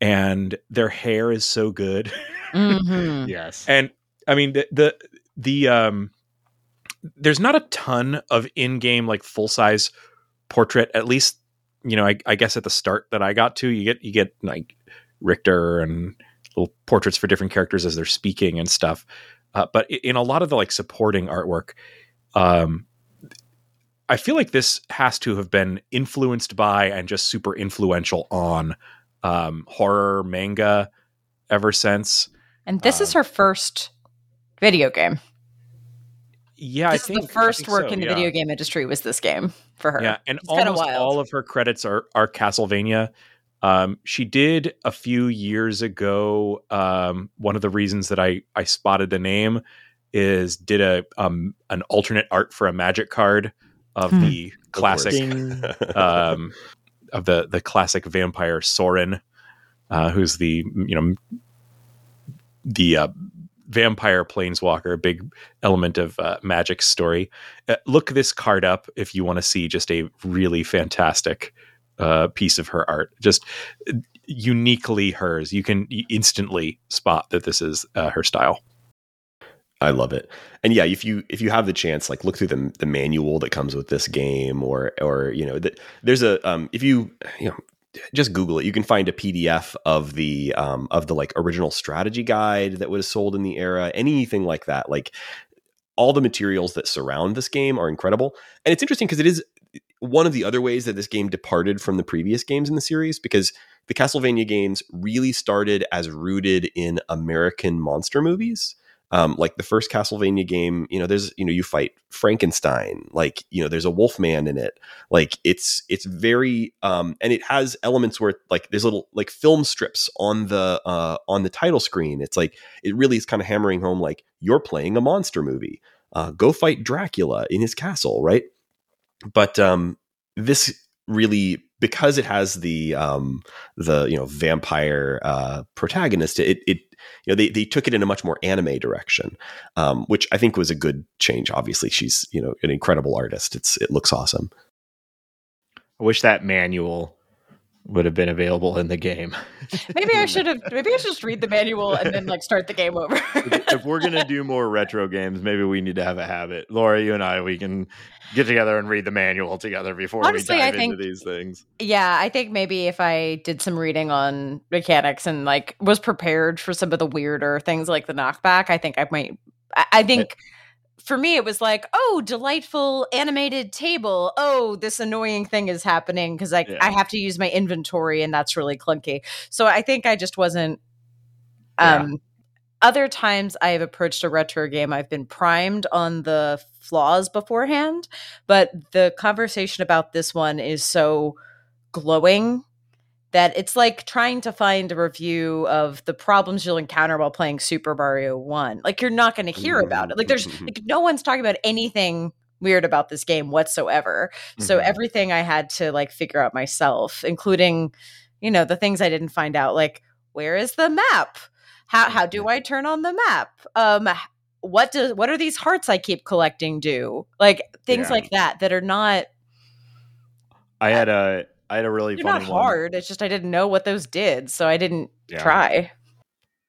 Speaker 5: And their hair is so good.
Speaker 6: Mhm.
Speaker 3: yes.
Speaker 5: and I mean the the the um there's not a ton of in-game like full-size portrait, at least, you know, I, I guess at the start that I got to, you get you get like Richter and little portraits for different characters as they're speaking and stuff. Uh, but in a lot of the like supporting artwork, um, I feel like this has to have been influenced by and just super influential on um, horror manga ever since.
Speaker 6: And this is
Speaker 5: Um,
Speaker 6: her first video game.
Speaker 5: Yeah,
Speaker 6: This
Speaker 5: I
Speaker 6: is
Speaker 5: think
Speaker 6: the first
Speaker 5: think
Speaker 6: work
Speaker 5: so,
Speaker 6: in the
Speaker 5: yeah.
Speaker 6: video game industry was this game for her.
Speaker 5: Yeah, and
Speaker 6: It's
Speaker 5: almost
Speaker 6: wild.
Speaker 5: all of her credits are are Castlevania. Um, she did a few years ago. Um, one of the reasons that I I spotted the name is did a um an alternate art for a magic card of
Speaker 6: Hmm.
Speaker 5: the classic
Speaker 3: Ding.
Speaker 5: um of the the classic vampire Sorin, uh, who's the you know the uh, vampire planeswalker, a big element of uh, magic story. Uh, look this card up if you want to see just a really fantastic uh, piece of her art, just uh, uniquely hers. You can instantly spot that this is uh, her style.
Speaker 2: I love it. And yeah, if you if you have the chance, like look through the the manual that comes with this game, or or you know, the, there's a um if you you know just Google it, you can find a PDF of the um of the like original strategy guide that was sold in the era, anything like that. Like all the materials that surround this game are incredible, and it's interesting because it is one of the other ways that this game departed from the previous games in the series because the Castlevania games really started as rooted in American monster movies um, like the first Castlevania game, you know, there's you know you fight Frankenstein, like you know there's a Wolfman in it, like it's it's very um, and it has elements where like there's little like film strips on the uh, on the title screen. It's like it really is kind of hammering home like you're playing a monster movie. Uh, go fight Dracula in his castle, right? But um, this really because it has the um, the you know vampire uh, protagonist, it it you know they, they took it in a much more anime direction um, which i think was a good change obviously. She's you know an incredible artist. It's it looks awesome.
Speaker 3: I wish that manual would have been available in the game.
Speaker 6: Maybe I should have. Maybe I should just read the manual and then like start the game over.
Speaker 3: if we're gonna do more retro games, maybe we need to have a habit. Laura, you and I, we can get together and read the manual together before
Speaker 6: Honestly,
Speaker 3: we
Speaker 6: I
Speaker 3: dive
Speaker 6: think-
Speaker 3: into these things.
Speaker 6: yeah, I think maybe if I did some reading on mechanics and like was prepared for some of the weirder things like the knockback, I think I might. I, I think. For me, it was like, oh, delightful animated table. Oh, this annoying thing is happening because I
Speaker 3: Yeah.
Speaker 6: I have to use my inventory and that's really clunky. So I think I just wasn't
Speaker 3: Yeah.
Speaker 6: um other times I have approached a retro game, I've been primed on the flaws beforehand, but the conversation about this one is so glowing that it's like trying to find a review of the problems you'll encounter while playing Super Mario 1. Like you're not going to hear about it. Like there's like no one's talking about anything weird about this game whatsoever. So
Speaker 3: Mhm.
Speaker 6: everything I had to like figure out myself, including you know the things I didn't find out like where is the map? How how do I turn on the map? Um what does what are these hearts I keep collecting do? Like things
Speaker 3: Yeah.
Speaker 6: like that that are not
Speaker 3: I had a I had a really
Speaker 6: They're
Speaker 3: funny
Speaker 6: not
Speaker 3: one.
Speaker 6: hard. It's just I didn't know what those did, so I didn't
Speaker 3: Yeah.
Speaker 6: try.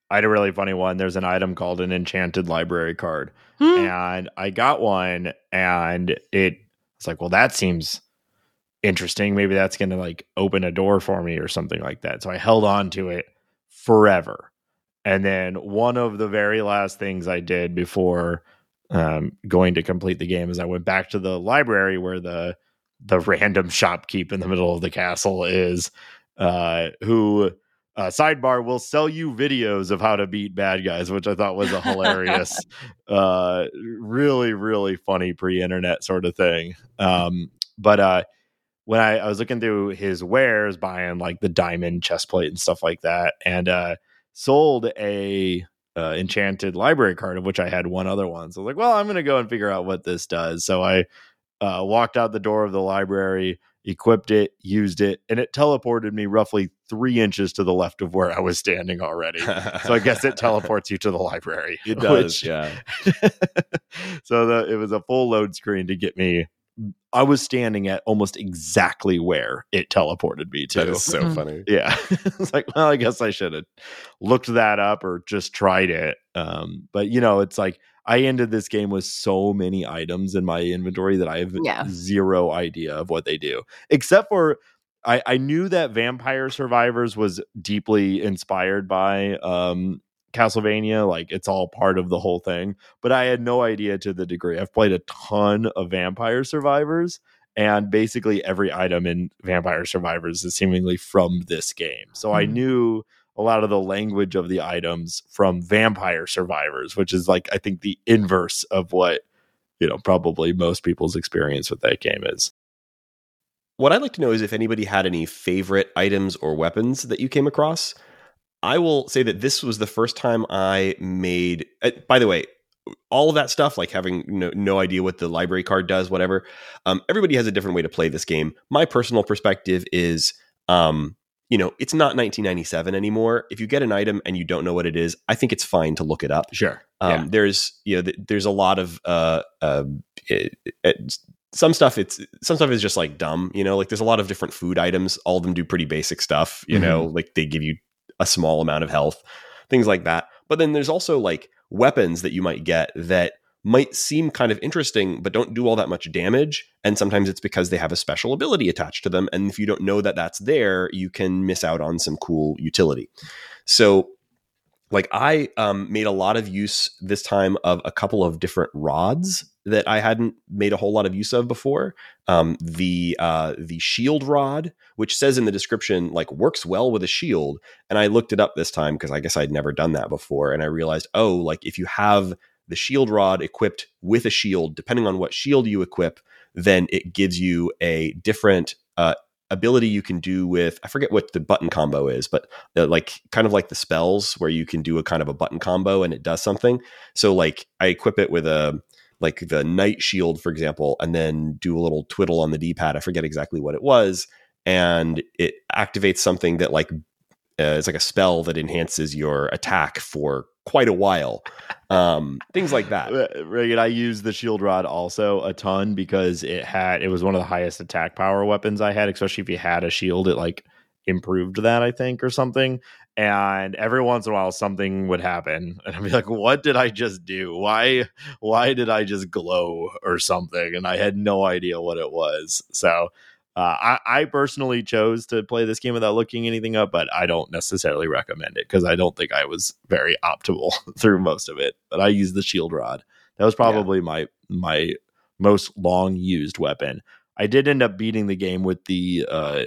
Speaker 3: I had a really funny one. There's an item called an enchanted library card.
Speaker 6: Hmm.
Speaker 3: and I got one and it it's like, well, that seems interesting. Maybe that's gonna like open a door for me or something like that. So I held on to it forever. And then one of the very last things I did before um, going to complete the game is I went back to the library where the the random shopkeep in the middle of the castle is, uh, who uh, sidebar will sell you videos of how to beat bad guys, which I thought was a hilarious, uh, really really funny pre-internet sort of thing. Um, but uh, when I, I was looking through his wares, buying like the diamond chest plate and stuff like that, and uh, sold a uh, enchanted library card of which I had one other one. So I was like, well, I'm going to go and figure out what this does. So I uh, walked out the door of the library, equipped it, used it, and it teleported me roughly three inches to the left of where I was standing already. so I guess it teleports you to the library.
Speaker 2: It does,
Speaker 3: which-
Speaker 2: yeah.
Speaker 3: so the, it was a full load screen to get me. I was standing at almost exactly where it teleported me to.
Speaker 2: That is so
Speaker 6: Mhm.
Speaker 2: funny.
Speaker 3: Yeah. it's like, well, I guess I should have looked that up or just tried it. Um, but you know, it's like I ended this game with so many items in my inventory that I have
Speaker 6: Yeah.
Speaker 3: zero idea of what they do. Except for I, I knew that Vampire Survivors was deeply inspired by um Castlevania, like it's all part of the whole thing, but I had no idea to the degree. I've played a ton of Vampire Survivors, and basically every item in Vampire Survivors is seemingly from this game. So I
Speaker 6: Hmm.
Speaker 3: knew a lot of the language of the items from Vampire Survivors, which is like I think the inverse of what you know probably most people's experience with that game is.
Speaker 2: What I'd like to know is if anybody had any favorite items or weapons that you came across. I will say that this was the first time I made. Uh, by the way, all of that stuff, like having no, no idea what the library card does, whatever. Um, everybody has a different way to play this game. My personal perspective is, um, you know, it's not 1997 anymore. If you get an item and you don't know what it is, I think it's fine to look it up.
Speaker 3: Sure.
Speaker 2: Um, There's you know th- there's a lot of uh, uh, it, it, some stuff. It's some stuff is just like dumb. You know, like there's a lot of different food items. All of them do pretty basic stuff. You know, like they give you a small amount of health, things like that. But then there's also like weapons that you might get that might seem kind of interesting, but don't do all that much damage. And sometimes it's because they have a special ability attached to them. And if you don't know that that's there, you can miss out on some cool utility. So like I um, made a lot of use this time of a couple of different rods that I hadn't made a whole lot of use of before. Um, the uh, the shield rod, which says in the description like works well with a shield, and I looked it up this time because I guess I'd never done that before, and I realized oh, like if you have the shield rod equipped with a shield, depending on what shield you equip, then it gives you a different uh, ability you can do with I forget what the button combo is, but uh, like kind of like the spells where you can do a kind of a button combo and it does something. So like I equip it with a like the night shield, for example, and then do a little twiddle on the D pad. I forget exactly what it was, and it activates something that like uh, it's like a spell that enhances your attack for quite a while. Um, things like that.
Speaker 3: Raygan, I used the shield rod also a ton because it had it was one of the highest attack power weapons I had, especially if you had a shield, it like improved that, I think, or something. And every once in a while something would happen. And I'd be like, what did I just do? Why why did I just glow or something? And I had no idea what it was. So uh, I, I personally chose to play this game without looking anything up, but I don't necessarily recommend it because I don't think I was very optimal through most of it. But I used the shield rod. That was probably my my most long used weapon. I did end up beating the game with the uh,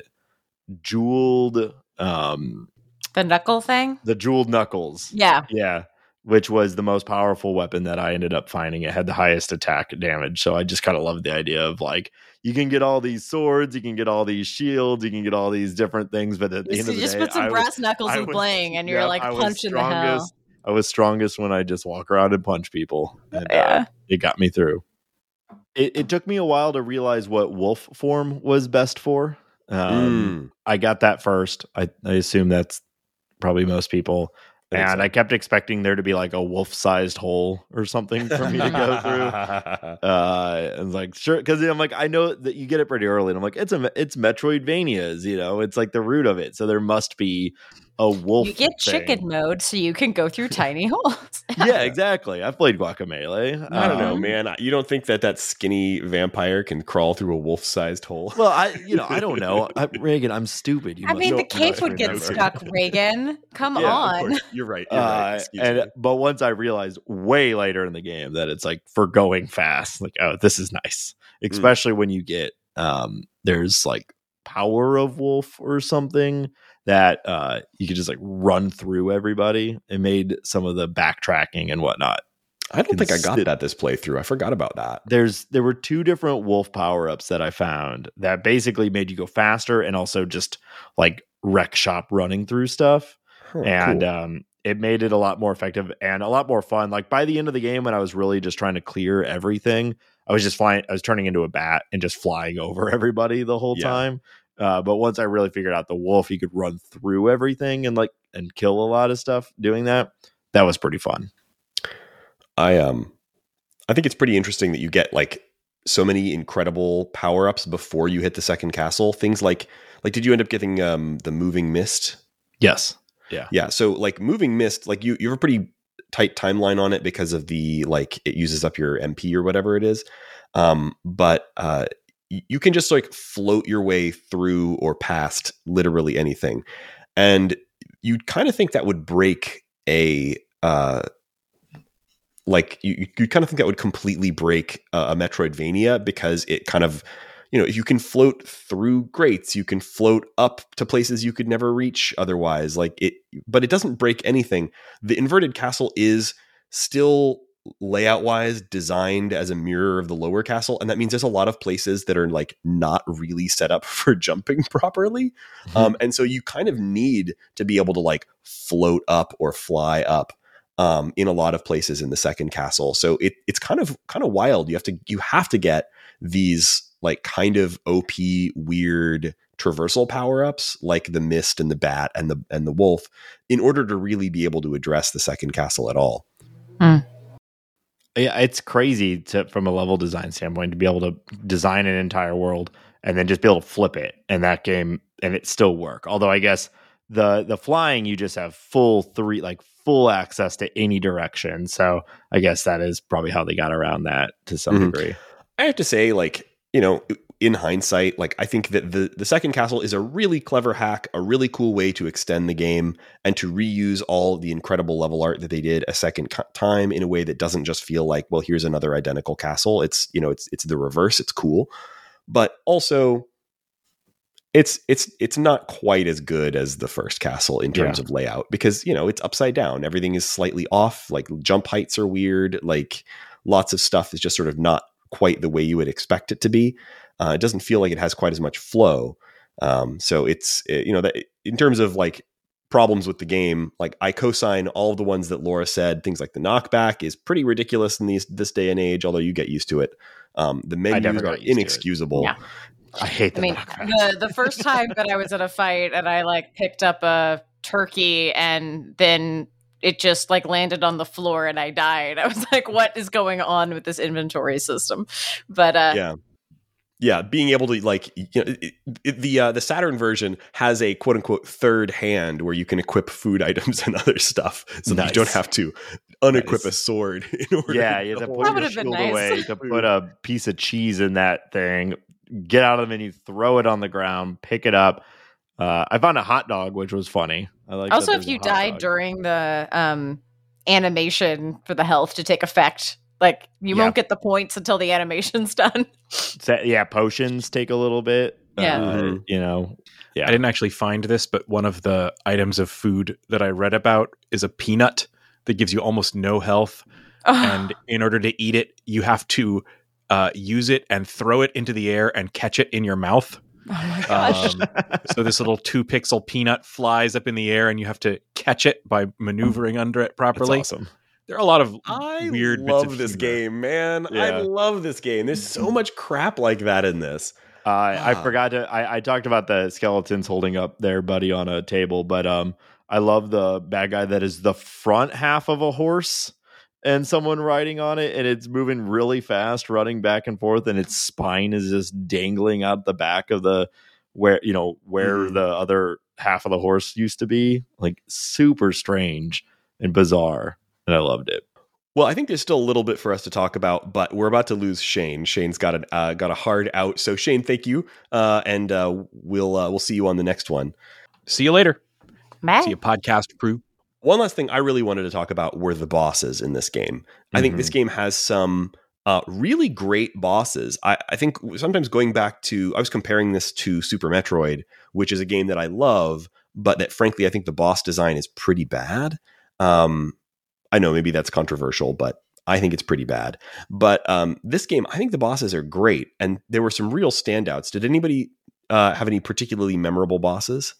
Speaker 3: jeweled um,
Speaker 6: The knuckle thing?
Speaker 3: the jeweled knuckles.
Speaker 6: Yeah.
Speaker 3: Yeah, which was the most powerful weapon that I ended up finding. It had the highest attack damage. So I just kind of loved the idea of like you can get all these swords, you can get all these shields, you can get all these different things, but at the
Speaker 6: You
Speaker 3: end of the
Speaker 6: just
Speaker 3: day, just
Speaker 6: put some
Speaker 3: I was-
Speaker 6: brass knuckles
Speaker 3: I
Speaker 6: and
Speaker 3: was-
Speaker 6: bling, and you're
Speaker 3: yeah,
Speaker 6: like punching the hell.
Speaker 3: strongest- I was strongest when I just walk around and punch people. And, uh, it got me through. It, it took me a while to realize what wolf form was best for. Um,
Speaker 2: Mm.
Speaker 3: I got that first. I, I assume that's probably most people. And. I kept expecting there to be like a wolf-sized hole or something for me to go through. Uh, and it's like sure, because I'm like I know that you get it pretty early, and I'm like it's a it's Metroidvanias, you know, it's like the root of it, so there must be a wolf.
Speaker 6: You get
Speaker 3: thing.
Speaker 6: chicken mode so you can go through tiny holes.
Speaker 3: yeah, exactly. I've played Guacamelee.
Speaker 2: I don't know,
Speaker 3: Um,
Speaker 2: man. You don't think that that skinny vampire can crawl through a wolf-sized hole?
Speaker 3: Well, I you know I don't know, I, Raygan. I'm stupid. You
Speaker 6: I
Speaker 3: must
Speaker 6: mean,
Speaker 3: know-
Speaker 6: the
Speaker 3: you
Speaker 6: cape
Speaker 3: must
Speaker 6: would get stuck, Raygan. Come
Speaker 2: Yeah,
Speaker 6: on.
Speaker 2: You're right. You're right.
Speaker 3: Uh, and
Speaker 2: me.
Speaker 3: but once I realized way later in the game that it's like for going fast, like oh, this is nice,
Speaker 2: Mm.
Speaker 3: especially when you get um, there's like power of wolf or something that uh, you could just like run through everybody. It made some of the backtracking and whatnot.
Speaker 2: I don't think I got that this playthrough. I forgot about that.
Speaker 3: There's there were two different wolf power ups that I found that basically made you go faster and also just like wreck shop running through stuff and
Speaker 2: cool.
Speaker 3: um, it made it a lot more effective and a lot more fun. Like by the end of the game, when I was really just trying to clear everything, I was just flying. I was turning into a bat and just flying over everybody the whole
Speaker 2: Yeah.
Speaker 3: time. Uh, but once I really figured out the wolf, he could run through everything and like and kill a lot of stuff doing that. That was pretty fun.
Speaker 2: I um I think it's pretty interesting that you get like so many incredible power-ups before you hit the second castle. Things like like did you end up getting um the moving mist?
Speaker 3: Yes.
Speaker 2: Yeah, Yeah. so like moving mist, like you you have a pretty tight timeline on it because of the like it uses up your MP or whatever it is. Um but uh y- you can just like float your way through or past literally anything. And you'd kind of think that would break a uh like you you kind of think that would completely break a Metroidvania because it kind of you know you can float through grates you can float up to places you could never reach otherwise like it but it doesn't break anything the inverted castle is still layout wise designed as a mirror of the lower castle and that means there's a lot of places that are like not really set up for jumping properly um, and so you kind of need to be able to like float up or fly up um, in a lot of places in the second castle. So it it's kind of kind of wild. You have to you have to get these like kind of OP weird traversal power ups like the mist and the bat and the and the wolf in order to really be able to address the second castle at all.
Speaker 3: Yeah, it's crazy to from a level design standpoint to be able to design an entire world and then just be able to flip it in that game and it still work. Although I guess the the flying you just have full three like full access to any direction. So I guess that is probably how they got around that to some
Speaker 2: Mhm.
Speaker 3: degree.
Speaker 2: I have to say, like, you know, in hindsight, like I think that the the second castle is a really clever hack, a really cool way to extend the game and to reuse all the incredible level art that they did a second co- time in a way that doesn't just feel like, well, here's another identical castle. It's you know, it's it's the reverse. It's cool, but also it's it's it's not quite as good as the first castle in terms
Speaker 3: Yeah.
Speaker 2: of layout because you know it's upside down. Everything is slightly off. Like jump heights are weird. Like lots of stuff is just sort of not quite the way you would expect it to be. Uh, it doesn't feel like it has quite as much flow. Um, so it's it- you know that in terms of like problems with the game, like I co-sign all of the ones that Laura said. Things like the knockback is pretty ridiculous in these this day and age, although you get used to it. Um, the menus
Speaker 3: never
Speaker 2: are
Speaker 3: got used to it.
Speaker 2: inexcusable.
Speaker 6: Yeah.
Speaker 3: I hate The I
Speaker 6: mean,
Speaker 3: knockbacks.
Speaker 6: the the first time that I was at a fight and I like picked up a turkey and then it just like landed on the floor and I died. I was like, what is going on with this inventory system? But uh
Speaker 2: yeah yeah being able to like you know it, it- the uh, the saturn version has a quote unquote third hand where you can equip food items and other stuff so that you don't have to unequip
Speaker 3: Nice.
Speaker 2: a sword in order
Speaker 3: yeah,
Speaker 2: to
Speaker 3: you have to
Speaker 2: hold
Speaker 3: put
Speaker 6: That
Speaker 3: your shield
Speaker 6: nice.
Speaker 3: away to put a piece of cheese in that thing. Get out of the menu, throw it on the ground, pick it up. Uh, I found a hot dog, which was funny. I like.
Speaker 6: also if you died
Speaker 3: dog.
Speaker 6: during the um animation for the health to take effect, like you
Speaker 2: Yeah.
Speaker 6: won't get the points until the animation's done.
Speaker 3: Sa- yeah, potions take a little bit.
Speaker 6: Yeah.
Speaker 3: uh,
Speaker 2: Mhm.
Speaker 3: you know. Yeah,
Speaker 5: I didn't actually find this, but one of the items of food that I read about is a peanut that gives you almost no health. And in order to eat it, you have to uh, use it and throw it into the air and catch it in your mouth.
Speaker 6: oh my gosh.
Speaker 5: Um, so this little two pixel peanut flies up in the air and you have to catch it by maneuvering under it properly.
Speaker 2: That's
Speaker 5: properly.
Speaker 2: awesome
Speaker 5: There are a lot of
Speaker 2: i
Speaker 5: weird bits
Speaker 2: love
Speaker 5: of
Speaker 2: this
Speaker 5: humor.
Speaker 2: game man
Speaker 3: Yeah.
Speaker 2: i love this game there's so much crap like that in this
Speaker 3: Uh, I
Speaker 2: Ah.
Speaker 3: forgot to. I, I talked about the skeletons holding up their buddy on a table, but um, I love the bad guy that is the front half of a horse and someone riding on it, and it's moving really fast, running back and forth, and its spine is just dangling out the back of the where you know where
Speaker 2: Mhm.
Speaker 3: the other half of the horse used to be. Like super strange and bizarre, and I loved it.
Speaker 2: Well, I think there's still a little bit for us to talk about, but we're about to lose Shane. Shane's got a uh, got a hard out. So Shane, thank you, uh, and uh, we'll uh, we'll see you on the next one.
Speaker 5: See you later.
Speaker 4: Matt?
Speaker 5: See you, podcast crew.
Speaker 2: One last thing I really wanted to talk about were the bosses in this game. I think this game has some uh, really great bosses. I, I think sometimes going back to, I was comparing this to Super Metroid, which is a game that I love, but that frankly I think the boss design is pretty bad. Um, I know maybe that's controversial, but I think it's pretty bad. But um, this game, I think the bosses are great, and there were some real standouts. Did anybody uh, have any particularly memorable bosses?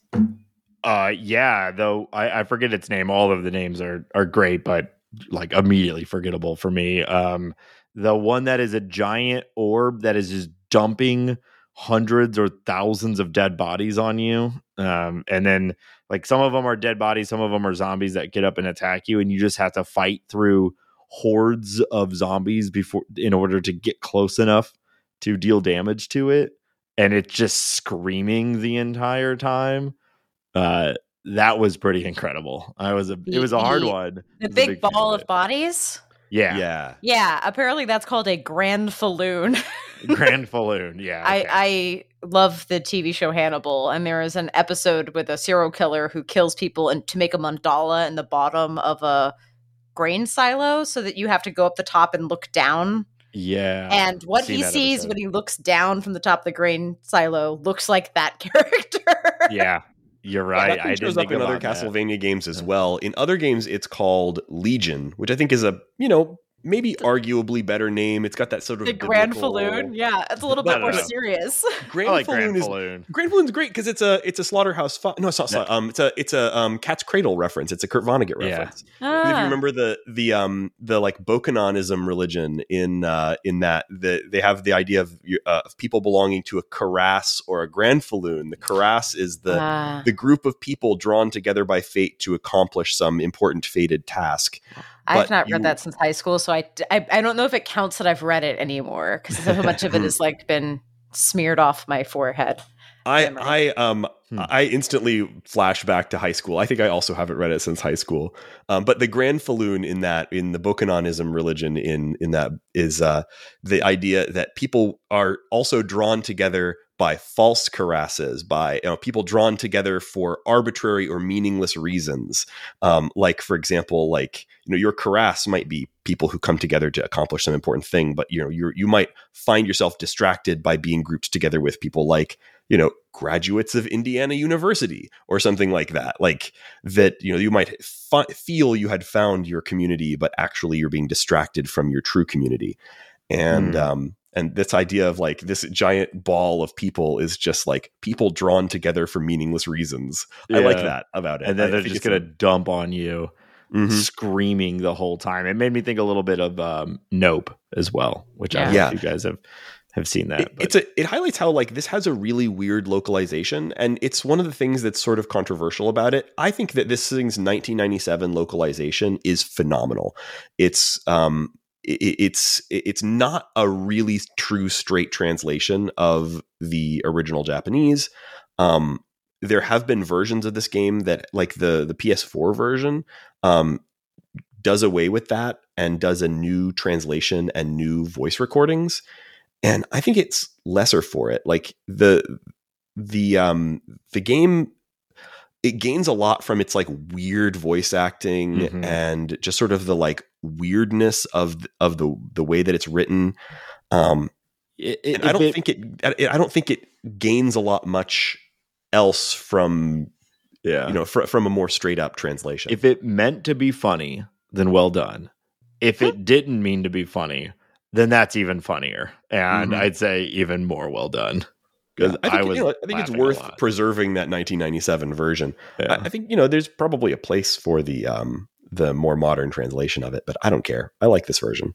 Speaker 3: Uh, yeah, though I, I forget its name. All of the names are are great, but like immediately forgettable for me. Um, the one that is a giant orb that is just dumping hundreds or thousands of dead bodies on you. Um, and then like some of them are dead bodies, some of them are zombies that get up and attack you, and you just have to fight through hordes of zombies before in order to get close enough to deal damage to it. And it's just screaming the entire time uh that was pretty incredible i was a it was a hard one
Speaker 6: The big,
Speaker 3: big
Speaker 6: ball
Speaker 3: of
Speaker 6: of bodies.
Speaker 3: Yeah,
Speaker 2: yeah.
Speaker 6: Yeah, apparently that's called a
Speaker 3: granfalloon. granfalloon yeah okay.
Speaker 6: I, I love the TV show Hannibal, and there is an episode with a serial killer who kills people and to make a mandala in the bottom of a grain silo, so that you have to go up the top and look down.
Speaker 3: yeah
Speaker 6: and what he sees
Speaker 3: episode.
Speaker 6: when he looks down from the top of the grain silo looks like that character.
Speaker 3: yeah you're right
Speaker 2: that
Speaker 3: i
Speaker 2: shows up in other
Speaker 3: about that.
Speaker 2: Castlevania games as well. In other games, it's called Legion, which I think is a you know maybe arguably better name. It's got that sort of
Speaker 6: the grand
Speaker 2: biblical-
Speaker 6: falloon, yeah, it's a little bit more
Speaker 3: no.
Speaker 6: serious.
Speaker 2: Grand
Speaker 3: i like
Speaker 2: Falloon
Speaker 3: grand
Speaker 2: is
Speaker 3: falloon
Speaker 2: Granfalloon's great because it's a it's a slaughterhouse. Fi- no, it's not.
Speaker 3: No.
Speaker 2: Um, it's a it's a um Cat's Cradle reference. It's a Kurt Vonnegut
Speaker 3: Yeah.
Speaker 2: reference. If you
Speaker 6: Ah.
Speaker 2: remember the the um the like Bokononism religion in uh in that the, they have the idea of uh, of people belonging to a Karass or a Granfalloon. The Karass is the
Speaker 6: Ah.
Speaker 2: the group of people drawn together by fate to accomplish some important fated task.
Speaker 6: I've
Speaker 2: but
Speaker 6: not
Speaker 2: you-
Speaker 6: read that since high school, so I, I, I don't know if it counts that I've read it anymore because so much of it has like been smeared off my forehead.
Speaker 2: I
Speaker 6: Memory.
Speaker 2: I um
Speaker 3: Hmm.
Speaker 2: I instantly flash back to high school. I think I also haven't read it since high school. Um, but the Granfalloon in that in the Bokononism religion in in that is uh, the idea that people are also drawn together by false karasses, by you know, people drawn together for arbitrary or meaningless reasons. Um, like for example, like you know your karass might be people who come together to accomplish some important thing, but you know you you might find yourself distracted by being grouped together with people like you know graduates of Indiana University or something like that. Like that, you know, you might feel you had found your community, but actually you're being distracted from your true community. And
Speaker 3: Hmm.
Speaker 2: um, and this idea of like this giant ball of people is just like people drawn together for meaningless reasons. I like that about it.
Speaker 3: and then
Speaker 2: I
Speaker 3: they're just gonna dump on you
Speaker 2: Mhm.
Speaker 3: screaming the whole time it made me think a little bit of um nope as well which i don't
Speaker 2: Yeah.
Speaker 3: know if you guys have have seen that
Speaker 2: It, it's a it highlights how like this has a really weird localization and it's one of the things that's sort of controversial about it i think that this thing's 1997 localization is phenomenal it's um it's it's not a really true straight translation of the original japanese um there have been versions of this game that like the the ps4 version um does away with that and does a new translation and new voice recordings and I think it's lesser for it. Like the the um the game it gains a lot from its like weird voice acting
Speaker 3: Mhm.
Speaker 2: and just sort of the like weirdness of of the the way that it's written. Um
Speaker 3: It- it-
Speaker 2: I don't
Speaker 3: it-
Speaker 2: think it I don't think it gains a lot much else from
Speaker 3: yeah
Speaker 2: you know fr- from a more straight up translation.
Speaker 3: if it meant to be funny then well done if it didn't mean to be funny then that's even funnier and
Speaker 2: Mhm.
Speaker 3: i'd say even more well done
Speaker 2: Yeah,
Speaker 3: because
Speaker 2: I think,
Speaker 3: was
Speaker 2: you know, I think it's worth preserving that 1997 version.
Speaker 3: Yeah.
Speaker 2: I, I think you know there's probably a place for the um the more modern translation of it, but I don't care. I like this version.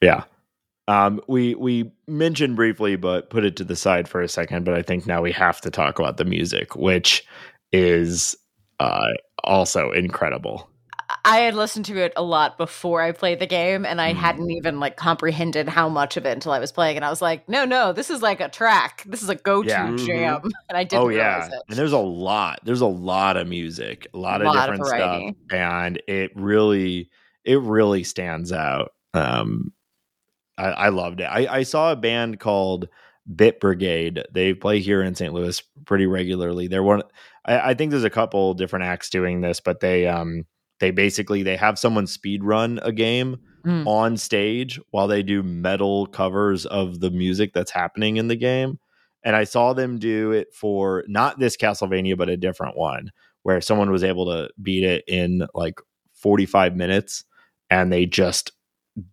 Speaker 3: yeah Um, we we mentioned briefly, but put it to the side for a second. But I think now we have to talk about the music, which is uh, also incredible.
Speaker 6: I had listened to it a lot before I played the game, and I
Speaker 3: Mm.
Speaker 6: hadn't even like comprehended how much of it until I was playing. And I was like, "No, no, this is like a track. This is a go-to
Speaker 3: Yeah. Mm-hmm.
Speaker 6: jam." And I didn't
Speaker 3: oh yeah,
Speaker 6: realize it.
Speaker 3: and there's a lot. There's a lot of music, a lot of
Speaker 6: Lot of
Speaker 3: different stuff, and it really, it really stands out. Um, I, I loved it. I, I saw a band called Bit Brigade. They play here in St. Louis pretty regularly. They're one. I, I think there's a couple different acts doing this, but they um they basically they have someone speed run a game
Speaker 6: Mm.
Speaker 3: on stage while they do metal covers of the music that's happening in the game. And I saw them do it for not this Castlevania, but a different one where someone was able to beat it in like 45 minutes and they just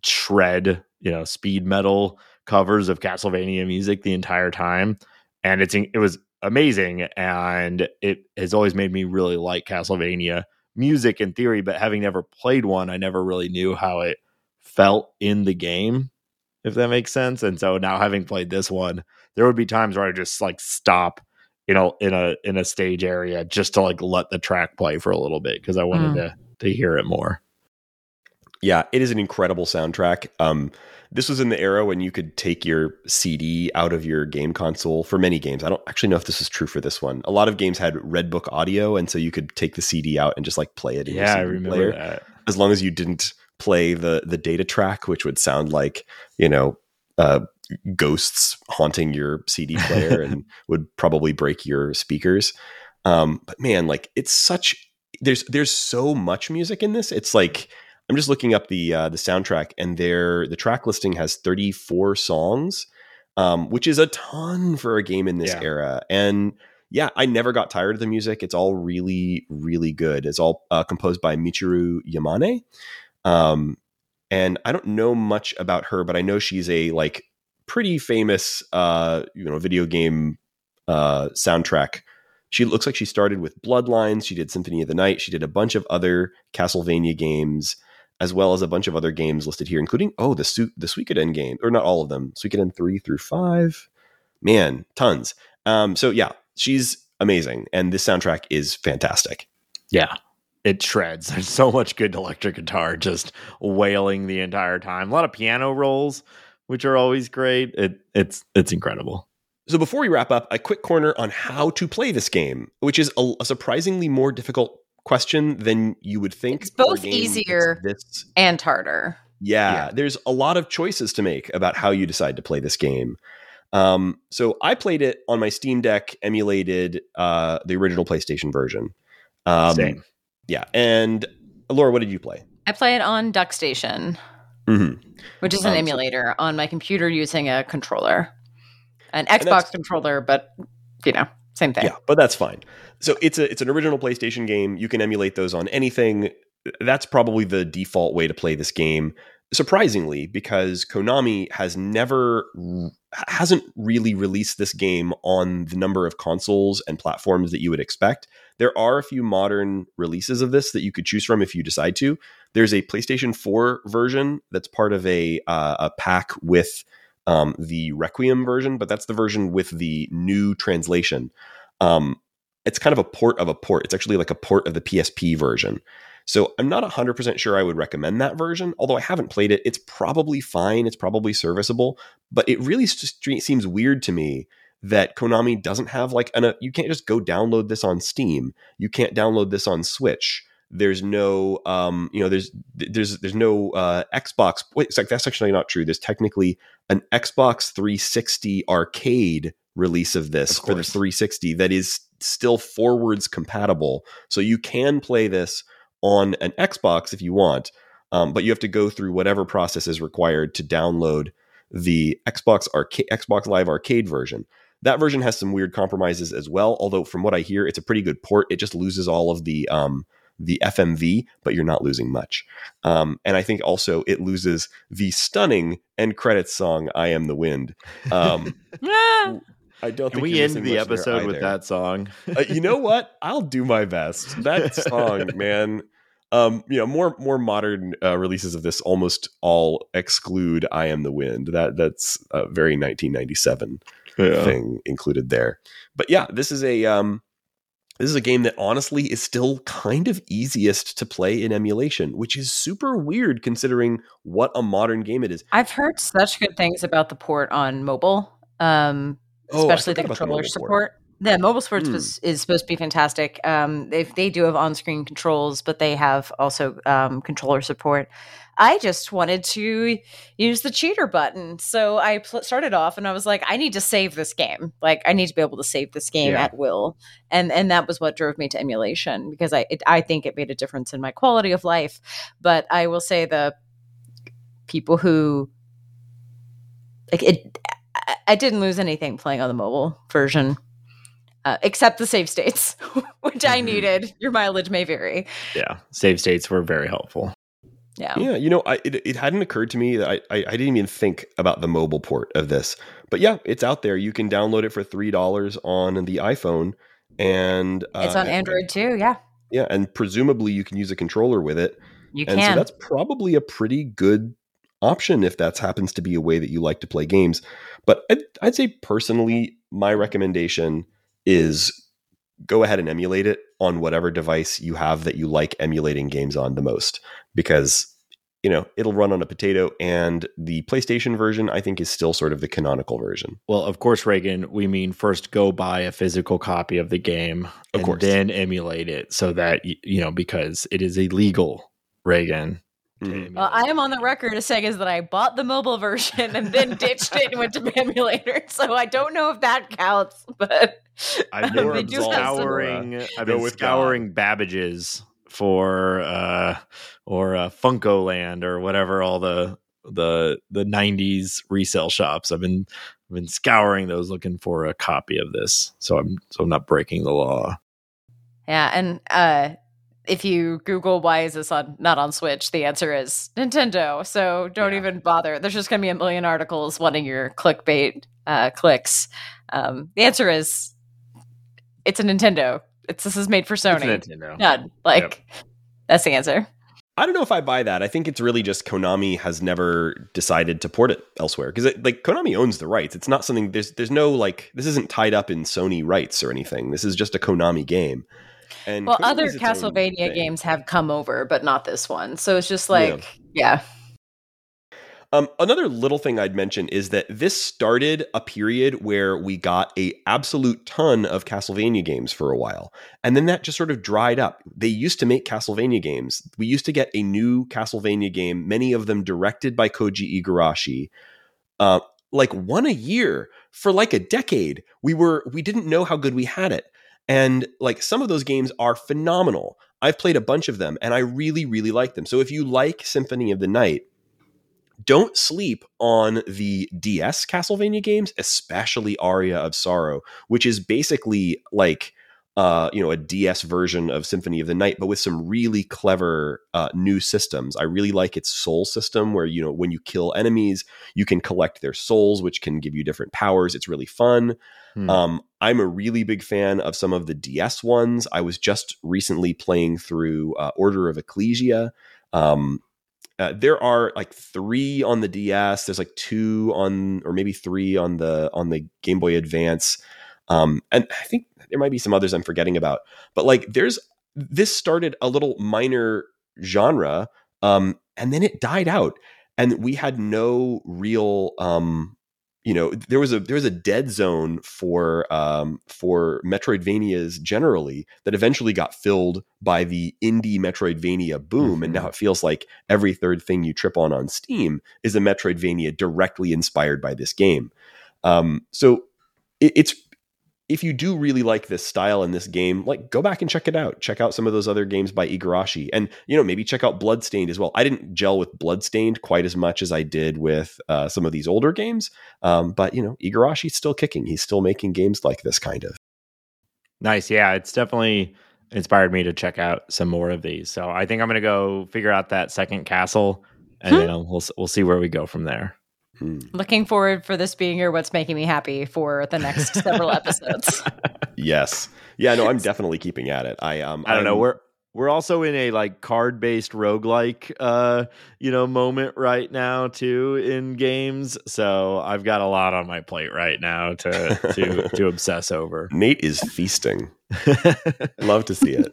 Speaker 3: shred, you know, speed metal covers of Castlevania music the entire time. And it's it was amazing and it has always made me really like Castlevania music in theory, but having never played one, I never really knew how it felt in the game, if that makes sense. And so now having played this one, there would be times where I just like stop, you know, in a in a stage area just to like let the track play for a little bit because I wanted
Speaker 6: Mm.
Speaker 3: to to hear it more.
Speaker 2: Yeah, it is an incredible soundtrack. Um, this was in the era when you could take your CD out of your game console for many games. I don't actually know if this is true for this one. A lot of games had Redbook audio, and so you could take the CD out and just like play it. In your
Speaker 3: Yeah, I
Speaker 2: CD
Speaker 3: remember
Speaker 2: player,
Speaker 3: that.
Speaker 2: as long as you didn't play the the data track, which would sound like you know uh, ghosts haunting your CD player and would probably break your speakers. Um, but man, like it's such there's there's so much music in this. It's like I'm just looking up the uh, the soundtrack, and there the track listing has 34 songs, um, which is a ton for a game in this
Speaker 3: Yeah.
Speaker 2: era. And yeah, I never got tired of the music. It's all really really good. It's all uh, composed by Michiru Yamane, um, and I don't know much about her, but I know she's a like pretty famous uh, you know video game uh, soundtrack she looks like she started with Bloodlines. She did Symphony of the Night. She did a bunch of other Castlevania games, as well as a bunch of other games listed here, including oh the Su- the Suikoden game, or not all of them. Suikoden three through five, man, tons. Um, so yeah, she's amazing, and this soundtrack is fantastic.
Speaker 3: Yeah. It shreds. There's so much good electric guitar just wailing the entire time. A lot of piano rolls, which are always great. It it's it's incredible.
Speaker 2: So before we wrap up, a quick corner on how to play this game, which is a, a surprisingly more difficult question than you would think.
Speaker 6: It's both easier
Speaker 2: This
Speaker 6: and harder.
Speaker 2: Yeah,
Speaker 3: Yeah.
Speaker 2: there's a lot of choices to make about how you decide to play this game. Um, so I played it on my Steam Deck, emulated uh, the original PlayStation version. Um,
Speaker 3: Same.
Speaker 2: Yeah, and Laura, what did you play?
Speaker 6: I play it on DuckStation,
Speaker 2: Mm-hmm.
Speaker 6: which is an
Speaker 2: Um, so-
Speaker 6: emulator on my computer using a controller, an Xbox controller, but you know, same thing.
Speaker 2: Yeah, but that's fine. So it's a it's an original PlayStation game. You can emulate those on anything. That's probably the default way to play this game. Surprisingly, because Konami has never hasn't really released this game on the number of consoles and platforms that you would expect. There are a few modern releases of this that you could choose from if you decide to. There's a PlayStation 4 version that's part of a uh, a pack with um, the Requiem version, but that's the version with the new translation. Um, it's kind of a port of a port. It's actually like a port of the PSP version. So I'm not 100% sure I would recommend that version, although I haven't played it. It's probably fine. It's probably serviceable, but it really just seems weird to me that Konami doesn't have like an, a, you can't just go download this on Steam. You can't download this on Switch. There's no, um, you know, there's there's there's no uh, Xbox. Wait, it's like that's actually not true. There's technically an Xbox 360 arcade release of this
Speaker 3: Of
Speaker 2: for the 360 that is still forwards compatible. So you can play this on an Xbox if you want, um, but you have to go through whatever process is required to download the Xbox arcade, Xbox Live Arcade version. That version has some weird compromises as well. Although from what I hear, it's a pretty good port. It just loses all of the um, the FMV, but you're not losing much. Um, and I think also it loses the stunning end credits song "I Am the Wind." Um, I don't
Speaker 3: Can
Speaker 2: think
Speaker 3: we end the episode with that song?
Speaker 2: Uh, you know what? I'll do my best. That song, man. um, you know, more more modern uh, releases of this almost all exclude "I Am the Wind." That that's a very 1997 thing included there. But yeah, this is a um, this is a game that honestly is still kind of easiest to play in emulation, which is super weird considering what a modern game it is.
Speaker 6: I've heard such good things about the port on mobile, um,
Speaker 2: Oh,
Speaker 6: especially the
Speaker 2: about the
Speaker 6: controller
Speaker 2: port.
Speaker 6: support. The mobile sports
Speaker 2: Hmm.
Speaker 6: was, is supposed to be fantastic. Um, they they do have on screen controls, but they have also um, controller support. I just wanted to use the cheater button, so I pl- started off and I was like, I need to save this game. Like, I need to be able to save this game
Speaker 3: Yeah.
Speaker 6: at will, and and that was what drove me to emulation because I it, I think it made a difference in my quality of life. But I will say the people who like it I- I didn't lose anything playing on the mobile version. Uh, except the save states, which I
Speaker 2: Mhm.
Speaker 6: needed. Your mileage may vary.
Speaker 3: Yeah, save states were very helpful.
Speaker 6: Yeah.
Speaker 2: Yeah, you know, I, it, it hadn't occurred to me that I, I, I didn't even think about the mobile port of this. But yeah, it's out there. You can download it for three dollars on the iPhone, and uh,
Speaker 6: It's on
Speaker 2: and-
Speaker 6: Android too. Yeah.
Speaker 2: Yeah, and presumably you can use a controller with it.
Speaker 6: You
Speaker 2: and
Speaker 6: can.
Speaker 2: so that's probably a pretty good option if that happens to be a way that you like to play games. But I'd, I'd say personally, my recommendation is go ahead and emulate it on whatever device you have that you like emulating games on the most because you know it'll run on a potato and the PlayStation version I think is still sort of the canonical version.
Speaker 3: Well, of course, Raygan, we mean first go buy a physical copy of the game
Speaker 2: Of
Speaker 3: and
Speaker 2: course.
Speaker 3: then emulate it so that, you know, because it is illegal, Raygan. To
Speaker 2: Mhm.
Speaker 6: well, I am on the record as saying is that I bought the mobile version and then ditched it and went to emulator. So I don't know if that counts, but
Speaker 3: I've been
Speaker 6: do have some-
Speaker 3: scouring, I've been
Speaker 2: with
Speaker 3: scouring Babbage's for, uh, or uh, FuncoLand or whatever all the, the, the 90s resale shops. I've been, I've been scouring those looking for a copy of this. So I'm, so I'm not breaking the law.
Speaker 6: yeah. And uh, if you Google why is this on not on Switch, the answer is Nintendo. So don't
Speaker 3: Yeah.
Speaker 6: even bother. There's just going to be a million articles wanting your clickbait uh, clicks. Um, the answer is it's a Nintendo. It's this is made for Sony.
Speaker 3: It's Nintendo.
Speaker 6: None. Like that's the answer.
Speaker 2: I don't know if I buy that. I think it's really just Konami has never decided to port it elsewhere because like Konami owns the rights. It's not something there's there's no like this isn't tied up in Sony rights or anything. This is just a Konami game. And
Speaker 6: Well, other Castlevania games have come over, but not this one. So it's just like, yeah.
Speaker 2: Um, another little thing I'd mention is that this started a period where we got a absolute ton of Castlevania games for a while, and then that just sort of dried up. They used to make Castlevania games. We used to get a new Castlevania game, many of them directed by Koji Igarashi, uh, like one a year for like a decade. We were we didn't know how good we had it, and like some of those games are phenomenal. I've played a bunch of them, and I really really like them. So if you like Symphony of the Night don't sleep on the DS Castlevania games, especially Aria of Sorrow, which is basically like uh, you know a DS version of Symphony of the Night, but with some really clever uh, new systems. I really like its soul system, where you know when you kill enemies, you can collect their souls, which can give you different powers. It's really fun.
Speaker 3: Hmm.
Speaker 2: Um, I'm a really big fan of some of the DS ones. I was just recently playing through uh, Order of Ecclesia. Um, uh, there are like three on the DS. There's like two on, or maybe three on the on the Game Boy Advance, um, and I think there might be some others I'm forgetting about. But like, there's this started a little minor genre, um, and then it died out, and we had no real um, you know there was a there was a dead zone for um for metroidvanias generally that eventually got filled by the indie metroidvania boom and now it feels like every third thing you trip on on steam is a metroidvania directly inspired by this game. Um so it, it's if you do really like this style in this game, like go back and check it out. Check out some of those other games by Igarashi, and you know maybe check out Bloodstained as well. I didn't gel with Bloodstained quite as much as I did with uh, some of these older games, um, but you know Igarashi's still kicking. He's still making games like this kind of.
Speaker 3: Nice. Yeah, it's definitely inspired me to check out some more of these. So I think I'm going to go figure out that second castle and
Speaker 6: Hmm.
Speaker 3: then we'll we'll see where we go from there.
Speaker 2: Hmm.
Speaker 6: Looking forward for this being your what's making me happy for the next several episodes.
Speaker 2: Yes, yeah, no, I'm definitely keeping at it. I um,
Speaker 3: I don't know
Speaker 2: I'm-
Speaker 3: where we're also in a like card based roguelike uh you know moment right now too in games so i've got a lot on my plate right now to to to obsess over
Speaker 2: Nate is feasting. Love to see it.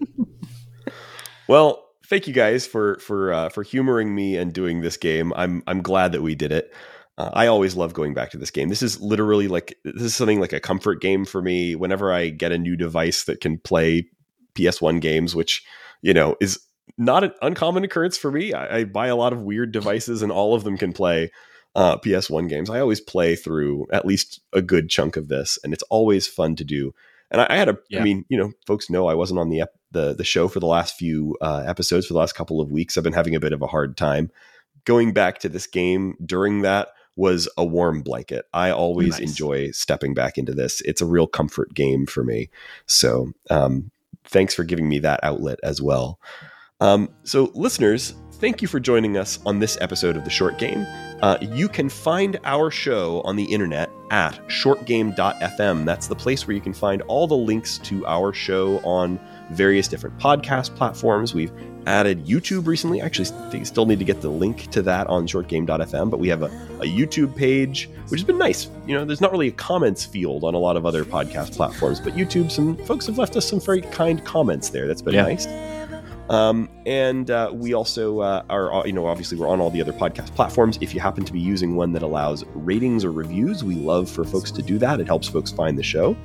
Speaker 2: well, thank you guys for for uh, for humoring me and doing this game. I'm I'm glad that we did it. Uh, I always love going back to this game. This is literally like this is something like a comfort game for me. Whenever I get a new device that can play PS1 games, which you know is not an uncommon occurrence for me. I, I buy a lot of weird devices, and all of them can play uh, PS1 games. I always play through at least a good chunk of this, and it's always fun to do. And I, I had a, I
Speaker 5: Yeah.
Speaker 2: mean, you know, folks know I wasn't on the ep- the the show for the last few uh, episodes for the last couple of weeks. I've been having a bit of a hard time going back to this game during that was a warm blanket. I always
Speaker 3: Nice.
Speaker 2: enjoy stepping back into this. It's a real comfort game for me. So, um, thanks for giving me that outlet as well. Um, so, listeners, thank you for joining us on this episode of The Short Game. Uh, you can find our show on the internet at shortgame.fm. That's the place where you can find all the links to our show on various different podcast platforms. We've added YouTube recently. Actually, st- still need to get the link to that on shortgame.fm, but we have a, a YouTube page, which has been nice. You know, there's not really a comments field on a lot of other podcast platforms, but YouTube, some folks have left us some very kind comments there. That's been
Speaker 3: Yeah.
Speaker 2: nice. Um, and uh, we also uh, are, you know, obviously we're on all the other podcast platforms. If you happen to be using one that allows ratings or reviews, we love for folks to do that. It helps folks find the show.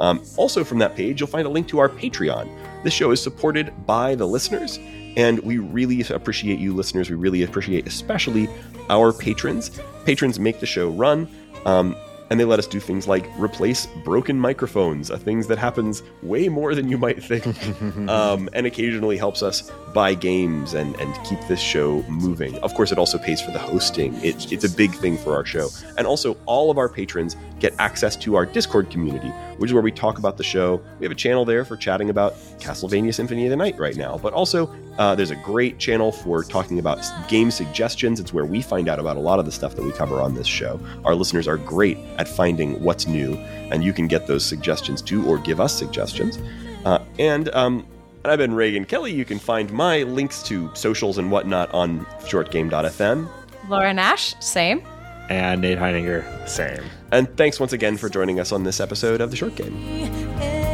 Speaker 2: Um, also, from that page, you'll find a link to our Patreon. This show is supported by the listeners, and we really appreciate you, listeners. We really appreciate, especially our patrons. Patrons make the show run. Um, and they let us do things like replace broken microphones, uh, things that happens way more than you might think, um, and occasionally helps us buy games and, and keep this show moving. Of course, it also pays for the hosting. It, it's a big thing for our show. And also, all of our patrons get access to our Discord community, which is where we talk about the show. We have a channel there for chatting about Castlevania Symphony of the Night right now, but also uh, there's a great channel for talking about game suggestions. It's where we find out about a lot of the stuff that we cover on this show. Our listeners are great at finding what's new, and you can get those suggestions too, or give us suggestions. Uh, and um, I've been Raygan Kelly. You can find my links to socials and whatnot on shortgame.fm.
Speaker 6: Laura Nash, same.
Speaker 3: and nate heininger same
Speaker 2: And thanks once again for joining us on this episode of The Short Game.
Speaker 7: Every